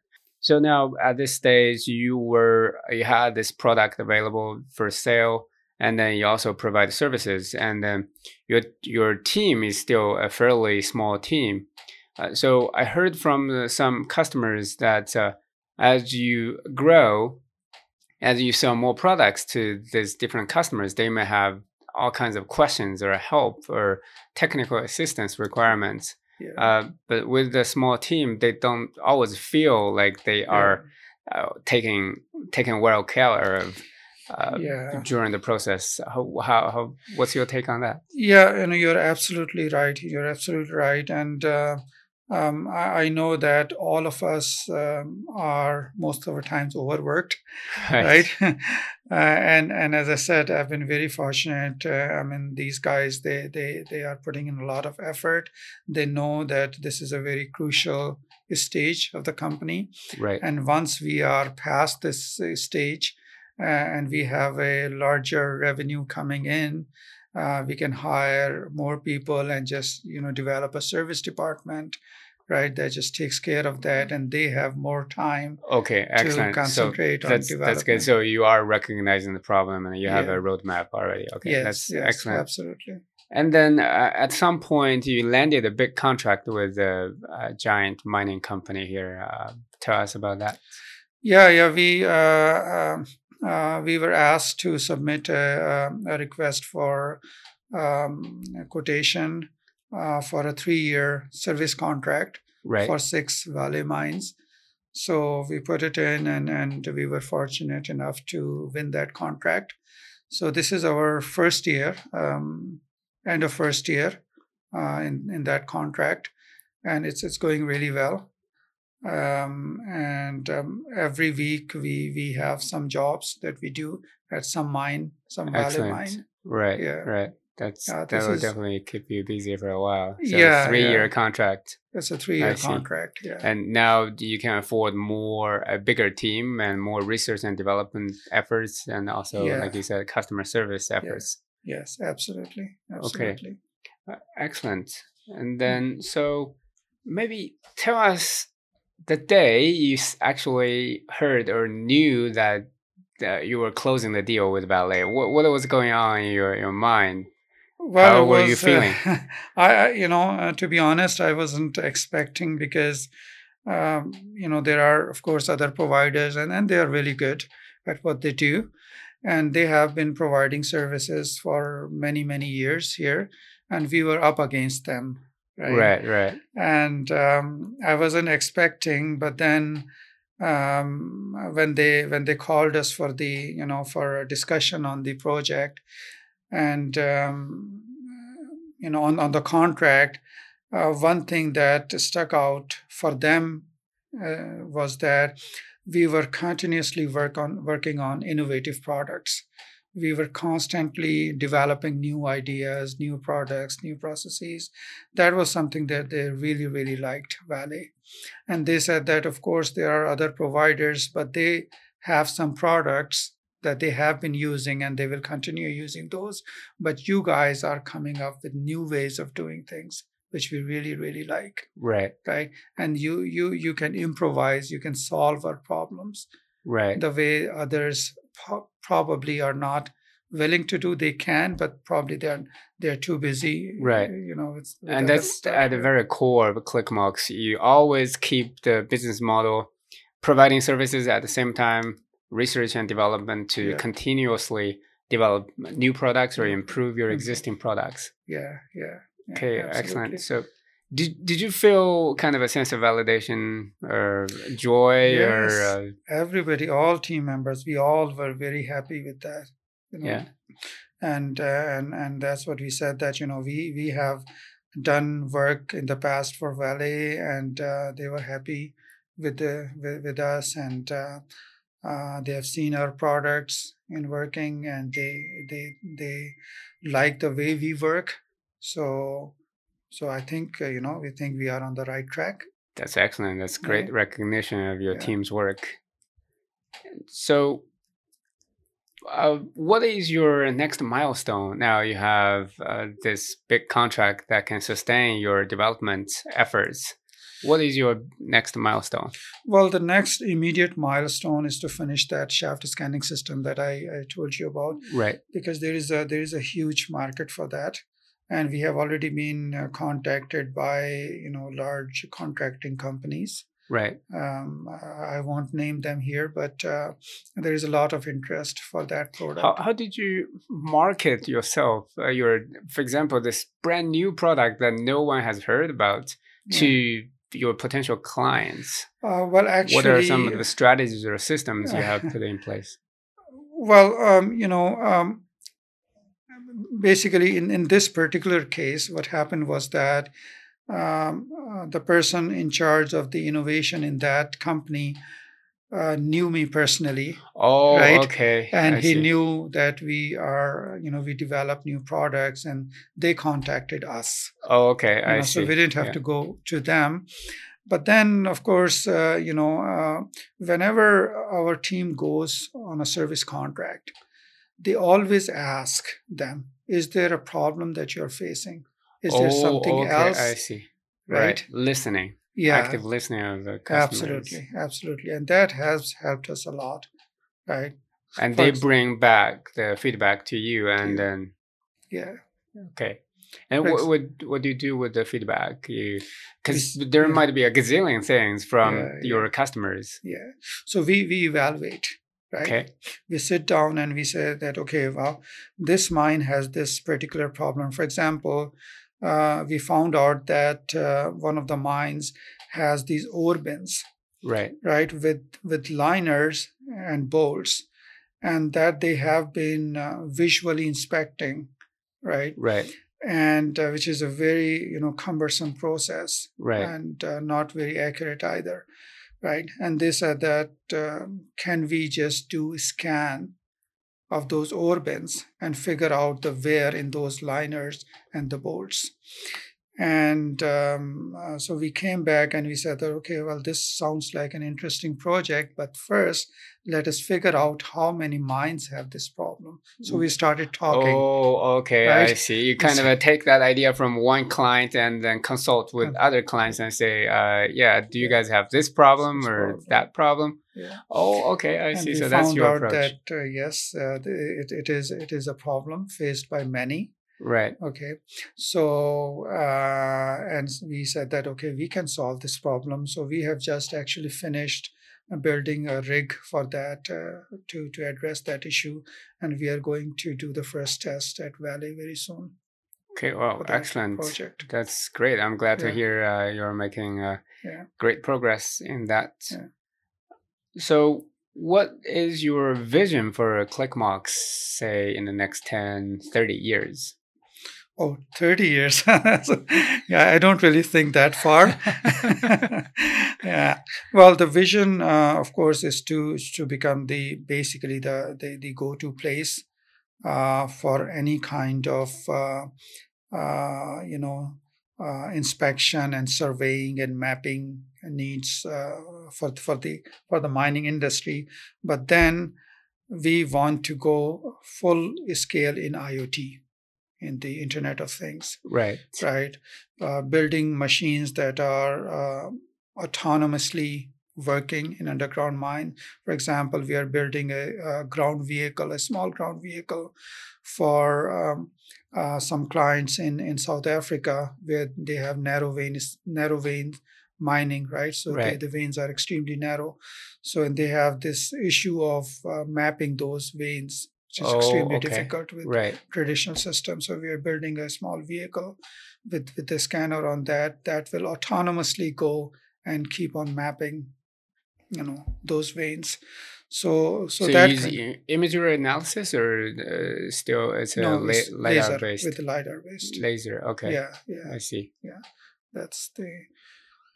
So now at this stage, you were you had this product available for sale, and then you also provide services, and then your your team is still a fairly small team. Uh, so I heard from uh, some customers that uh, as you grow, as you sell more products to these different customers, they may have all kinds of questions or help or technical assistance requirements. Yeah, Uh, but with the small team, they don't always feel like they yeah, are uh, taking taken well care of uh, yeah. during the process. How, how, how what's your take on that? yeah you know you're absolutely right. You're absolutely right. And uh, um, I, I know that all of us um, are most of the times overworked right. uh, and and as i said i've been very fortunate uh, i mean these guys they they they are putting in a lot of effort. They know that this is a very crucial stage of the company. Right. and once we are past this uh, stage uh, and we have a larger revenue coming in uh, we can hire more people and just you know develop a service department right that just takes care of that and they have more time Okay, to excellent. So concentrate on that's development that's good. So you are recognizing the problem and you have Yeah. a roadmap already. Okay, yes, that's yes, excellent. absolutely And then uh, at some point, you landed a big contract with a, a giant mining company here. Uh, tell us about that. Yeah, yeah. We uh, um, uh, we were asked to submit a, a request for um, a quotation uh, for a three-year service contract Right. for six Vale mines. So we put it in, and and we were fortunate enough to win that contract. So this is our first year, um, end of first year, uh, in in that contract, and it's it's going really well um, and um, every week we we have some jobs that we do at some mine, some Vale mine. right. yeah. Right. That's Yeah, that will is- definitely keep you busy for a while. So Yeah, three year contract, That's a three year contract. Yeah, and now you can afford more a bigger team and more research and development efforts, and also Yeah. like you said, customer service efforts. yes, absolutely, absolutely. Uh, excellent. And then, so maybe tell us the day you actually heard or knew that uh, you were closing the deal with Vale. What, what was going on in your, your mind? Well, How were you was, uh, feeling? I, I, you know, uh, to be honest, I wasn't expecting because, um, you know, there are of course other providers, and and they are really good at what they do, and they have been providing services for many many years here, and we were up against them, right? Right, right. and um, I wasn't expecting. But then, um, when they when they called us for the you know for a discussion on the project, and um, you know on on the contract, uh, one thing that stuck out for them uh, was that we were continuously work on working on innovative products we were constantly developing new ideas, new products, new processes. That was something that they really, really liked, Vale. And they said that, of course, there are other providers, but they have some products that they have been using and they will continue using those. But you guys are coming up with new ways of doing things which we really really like Right. right and you you you can improvise you can solve our problems Right. the way others po- probably are not willing to do they can but probably they're they're too busy Right. you know it's and that's at the very core of ClickMox. You always keep the business model providing services at the same time, research and development to Yeah. continuously develop new products or improve your Mhm. existing products. yeah yeah, yeah Okay, absolutely. excellent. So, did did you feel kind of a sense of validation or joy Yes. or uh, everybody all team members we all were very happy with that you know Yeah. and uh, and and that's what we said that you know we we have done work in the past for Vale, and uh, they were happy with the with, with us and uh, uh, they have seen our products in working and they they they like the way we work so so I think uh, you know we think we are on the right track That's excellent. That's great Yeah. recognition of your Yeah. team's work. So, uh, what is your next milestone? Now you have uh, this big contract that can sustain your development efforts. What is your next milestone? Well, the next immediate milestone is to finish that shaft scanning system that I, I told you about, Right. because there is a there is a huge market for that, and we have already been uh, contacted by you know large contracting companies. Right. Um, I I won't name them here, but uh, there is a lot of interest for that product. How, how did you market yourself? Uh, your, for example, this brand new product that no one has heard about Yeah. to your potential clients. Uh, well, actually, what are some of the strategies or systems you have put in place? Well, um, you know, um, basically, in, in this particular case, what happened was that um, uh, the person in charge of the innovation in that company uh, knew me personally, Oh, Right. okay. and I he see. knew that we are, you know, we develop new products, and they contacted us. Oh, okay. you I know, see. so we didn't have Yeah. to go to them but then of course uh, you know uh, whenever our team goes on a service contract they always ask them is there a problem that you're facing is there Oh, something okay, else I see. right, Listening. yeah Active listening of the customers. absolutely absolutely and that has helped us a lot right And For they ex- bring back the feedback to you, and then yeah okay. And what what what do you do with the feedback? You because there yeah. might be a gazillion things from Yeah, your yeah. customers. yeah so we we evaluate right Okay. we sit down and we say that okay well this mine has this particular problem for example uh, we found out that uh, one of the mines has these ore bins Right. right with with liners and bolts and that they have been uh, visually inspecting right Right. and uh, which is a very you know cumbersome process Right. and uh, not very accurate either right? And they said that um, can we just do a scan of those ore bins and figure out the wear in those liners and the bolts and um, uh, so we came back and we said that okay well this sounds like an interesting project but first let us figure out how many mines have this problem so we started talking Oh, okay. I see. You kind of It's- uh, take that idea from one client and then consult with Yeah. other clients and say, uh, "Yeah, do you guys have this problem This or problem. that problem?" yeah Oh, okay. I and see. So that's your approach, that uh, yes, uh, it, it is it is a problem faced by many. Right? Okay, so uh, and we said that okay, we can solve this problem. So we have just actually finished building a rig for that uh, to to address that issue, and we are going to do the first test at Vale very soon. Okay. Well, excellent. project. That's great. I'm glad to Yeah. hear uh, you're making uh, Yeah. great progress in that. Yeah. So, what is your vision for ClickMox, say, in the next 10, 30 years? Oh, 30 years. So, yeah, I don't really think that far. yeah. Well, the vision, uh, of course, is to is to become the basically the the, the go-to place uh, for any kind of uh, uh, you know uh, inspection and surveying and mapping needs uh, for for the for the mining industry. But then we want to go full scale in IoT in the Internet of Things, Right. right? Uh, building machines that are uh, autonomously working in underground mine. For example, we are building a, a ground vehicle, a small ground vehicle for um, uh, some clients in, in South Africa where they have narrow veins, narrow vein mining, right? So they, the veins are extremely narrow. So and they have this issue of uh, mapping those veins, which is Oh, extremely okay. difficult with Right. traditional systems. So we are building a small vehicle with with a scanner on that that will autonomously go and keep on mapping, you know, those veins. So so, So, that use imagery analysis or uh, still it's a no, la- it's lidar laser based with the lidar based. laser. Okay. Yeah, yeah, I see. Yeah, that's the.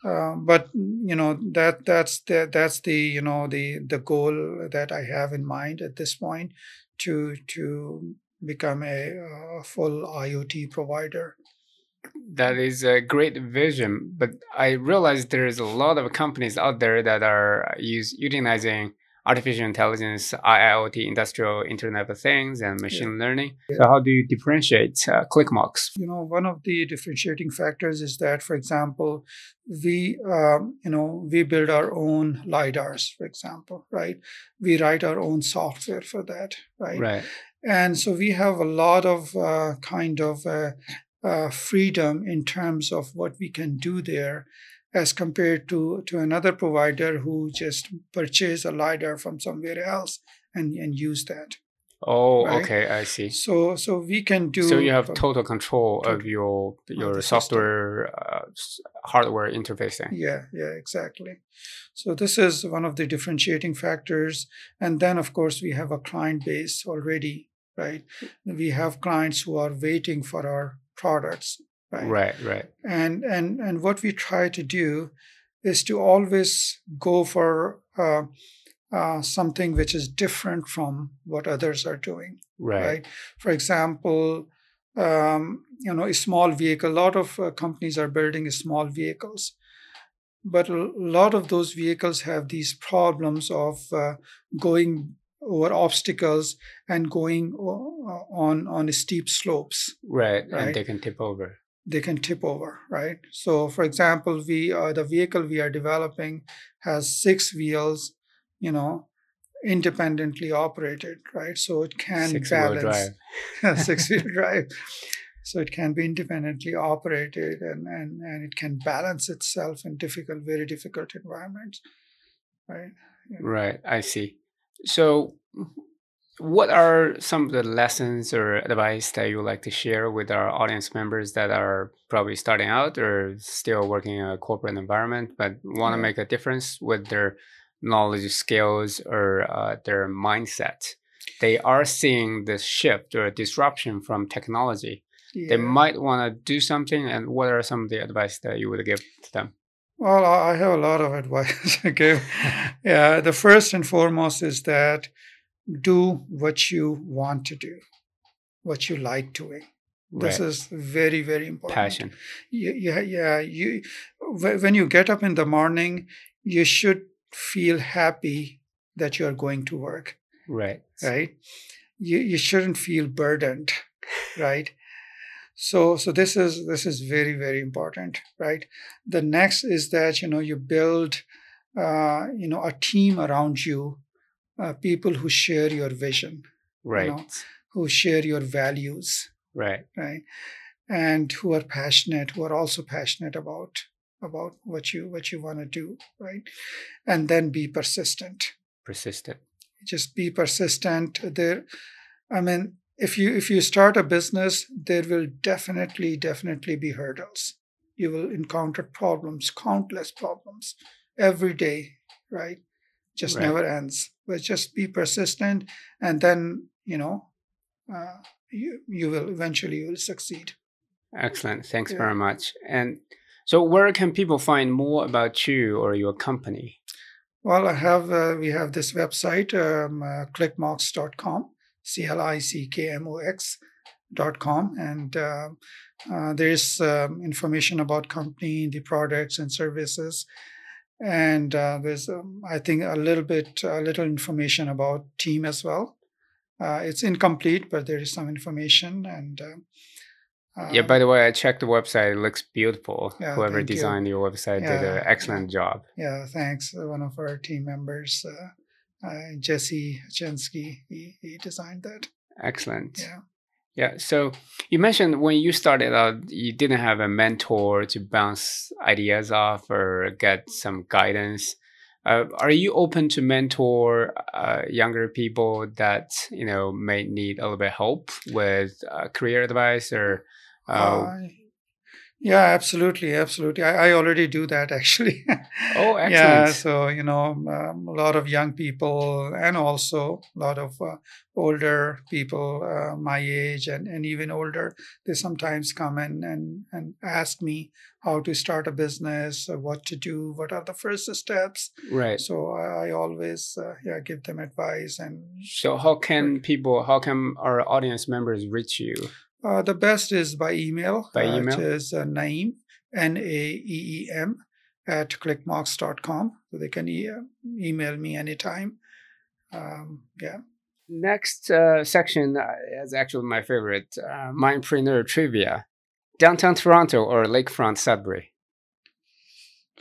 Uh, but you know that that's the that's the you know the the goal that I have in mind at this point to to become a, uh full IoT provider. That is a great vision, but I realize there's a lot of companies out there that are use utilizing artificial intelligence, IoT, industrial Internet of Things, and machine learning. So, how do you differentiate uh, ClickMox? you know one of the differentiating factors is that for example we um, you know we build our own lidars for example right we write our own software for that right, Right. and so we have a lot of uh, kind of uh, uh, freedom in terms of what we can do there as compared to to another provider who just purchase a lidar from somewhere else and and use that Oh, Right. okay. I see. so so we can do So you have total control of your your software uh, hardware interfacing. Yeah, yeah, exactly. So this is one of the differentiating factors. And then, of course, we have a client base already, right? We have clients who are waiting for our products, right? Right, right. And and and what we try to do is to always go for uh, uh, something which is different from what others are doing Right. right? For example, um, you know, a small vehicle. A lot of uh, companies are building small vehicles, but a lot of those vehicles have these problems of uh, going over obstacles and going on on steep slopes. Right. Right. And they can tip over. They can tip over, right? So, for example, we uh, the vehicle we are developing has six wheels, you know, independently operated, right? So it can Six wheel balance drive. six wheel drive. So it can be independently operated and, and, and it can balance itself in difficult, very difficult environments. Right. Right. I see. So, what are some of the lessons or advice that you would like to share with our audience members that are probably starting out or still working in a corporate environment but want to make a difference with their knowledge, skills, or uh, their mindset? They are seeing this shift or disruption from technology. Yeah. They might want to do something. And what are some of the advice that you would give to them? Well, I I have a lot of advice to give. yeah, the first and foremost is that do what you want to do, what you like doing. This Right. is very, very important. Passion. Yeah, yeah, yeah. You, when you get up in the morning, you should feel happy that you are going to work, Right. right? You you shouldn't feel burdened, right? So so this is this is very very important, right? The next is that you know you build, uh, you know, a team around you, uh, people who share your vision, Right. know, who share your values, Right. right and who are passionate who are also passionate about about what you what you want to do right and then be persistent Persistent. just be persistent there i mean if you if you start a business there will definitely definitely be hurdles you will encounter problems countless problems every day right just Right. never ends but just be persistent and then you know uh, you you will eventually you will succeed Excellent. Thanks Yeah. very much. And so, where can people find more about you or your company? Well, I have uh, we have this website, um, uh, clickmox.com, c l i c k m o x dot com, and uh, uh, there's um, information about company, the products and services, and uh, there's um, I think a little bit a little information about team as well, uh, it's incomplete, but there is some information. And uh, yeah, by the way, I checked the website. It looks beautiful. Yeah, Whoever designed you. your website yeah, did an excellent job. Yeah, thanks. One of our team members, uh, Jesse Chensky, he, he designed that. Excellent. Yeah. Yeah. So you mentioned when you started out, you didn't have a mentor to bounce ideas off or get some guidance. Uh, are you open to mentor uh, younger people that you know may need a little bit help with uh, career advice or? Uh, yeah, absolutely, absolutely. I, I already do that actually. oh, excellent. yeah, so you know, um, a lot of young people and also a lot of uh, older people uh, my age and, and even older. They sometimes come in and, and ask me how to start a business, what to do, what are the first steps. Right. So I, I always uh, yeah give them advice and. So how can people? How can our audience members reach you? Uh, the best is by email. By email? Which is uh, Naeem, N A E E M, at clickmox.com. So they can e- email me anytime. Um, yeah. Next uh, section is actually my favorite uh, Minepreneur Trivia. Downtown Toronto or Lakefront Sudbury?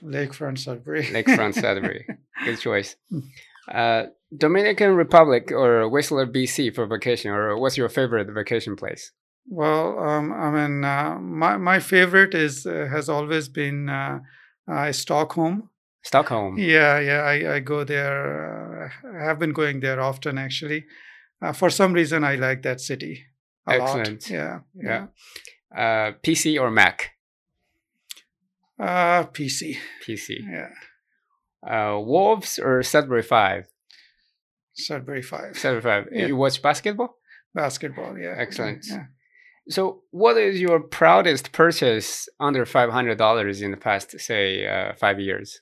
Lakefront Sudbury. Lakefront Sudbury. Good choice. Uh, Dominican Republic or Whistler, BC for vacation, or what's your favorite vacation place? Well, um, I mean, uh, my my favorite is uh, has always been uh, uh Stockholm. Stockholm. Yeah, yeah, I, I go there. Uh, I have been going there often, actually. Uh, for some reason, I like that city. Excellent. Lot. Yeah, yeah. yeah. PC or Mac? Uh, PC. PC. Yeah. Wolves or Sudbury Five? Sudbury Five. Sudbury Five. Yeah. You watch basketball? Basketball, yeah. Excellent. Yeah. So, what is your proudest purchase under five hundred dollars in the past, say, uh, five years?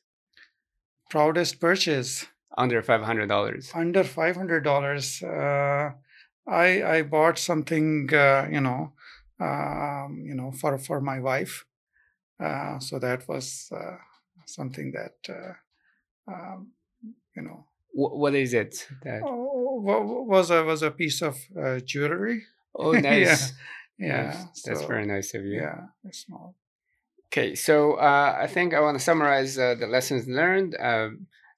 Proudest purchase under five hundred dollars. Under five hundred dollars, uh, I I bought something, uh, you know, um, you know, for for my wife. Uh, so that was uh, something that, uh, um, you know. what is it? That... Oh, was a was a piece of jewelry. Oh, nice. yeah yeah that's, that's very nice of you. yeah small. Okay so uh, i think i want to summarize uh, the lessons learned uh,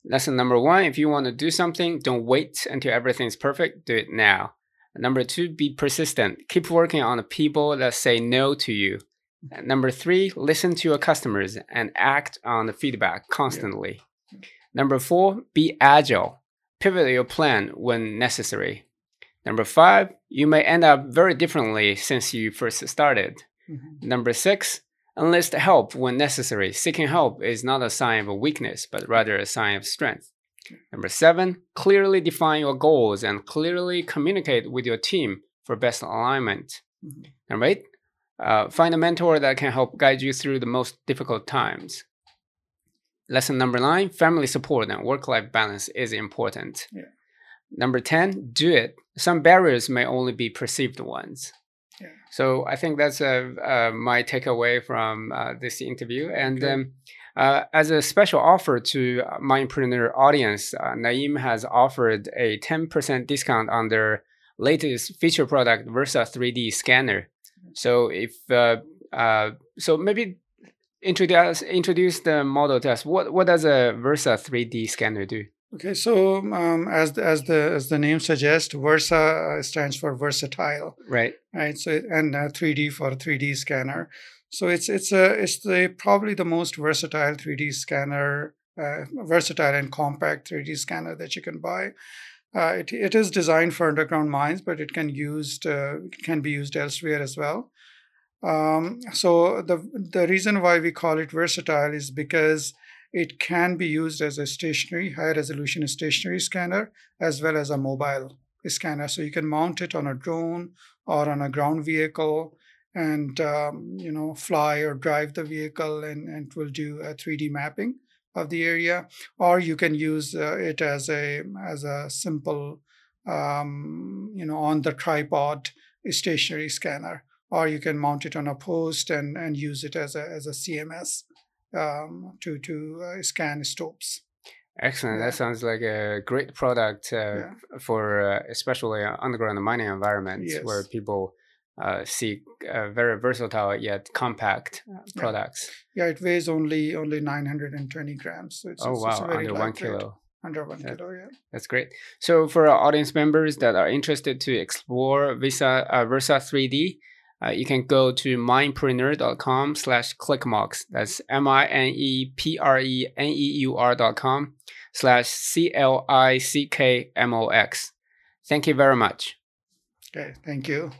lesson number one if you want to do something don't wait until everything's perfect do it now. Number two be persistent. Keep working on the people that say no to you. And number three listen to your customers and act on the feedback constantly. Yeah. number four be agile. Pivot your plan when necessary. Number five, you may end up very differently since you first started. Mm-hmm. Number six, enlist help when necessary. Seeking help is not a sign of a weakness, but rather a sign of strength. Number seven, clearly define your goals and clearly communicate with your team for best alignment. Mm-hmm. Number eight, uh, find a mentor that can help guide you through the most difficult times. Lesson number nine, family support and work life balance is important. Yeah. Number 10, do it. Some barriers may only be perceived ones. Yeah. So I think that's uh, uh, my takeaway from uh, this interview. And okay. um, uh, as a special offer to my Minepreneur audience, uh, Naeem has offered a 10% discount on their latest feature product, Versa 3D scanner. So if uh, so, maybe introduce introduce the model to us. What what does a Versa 3D scanner do? Okay, so um, as the, as the as the name suggests, Versa uh, stands for versatile. Right. Right. So and uh, 3D for 3D scanner. So it's it's a it's the probably the most versatile 3D scanner, uh, versatile and compact 3D scanner that you can buy. Uh, it, it is designed for underground mines, but it can used uh, can be used elsewhere as well. Um, so the the reason why we call it versatile is because it can be used as a stationary, high resolution stationary scanner as well as a mobile scanner. So you can mount it on a drone or on a ground vehicle and um, you know fly or drive the vehicle and, and it will do a 3D mapping of the area. Or you can use uh, it as a as a simple um, you know on the tripod stationary scanner. Or you can mount it on a post and, and use it as a as a CMS um, to to uh, scan stopes. Excellent. Yeah. That sounds like a great product uh, Yeah. for uh, especially uh, underground mining environments where people uh, seek uh, very versatile yet compact uh, Yeah. products. Yeah, it weighs only only 920 grams. So it's, oh it's, it's wow, very under one kilo. Under one Yeah. kilo, yeah. That's great. So for our audience members that are interested to explore Visa uh, Versa 3D, uh, you can go to minepreneur.com slash clickmox. That's M-I-N-E-P-R-E-N-E-U-R dot com slash C-L-I-C-K-M-O-X. Thank you very much. Okay, thank you.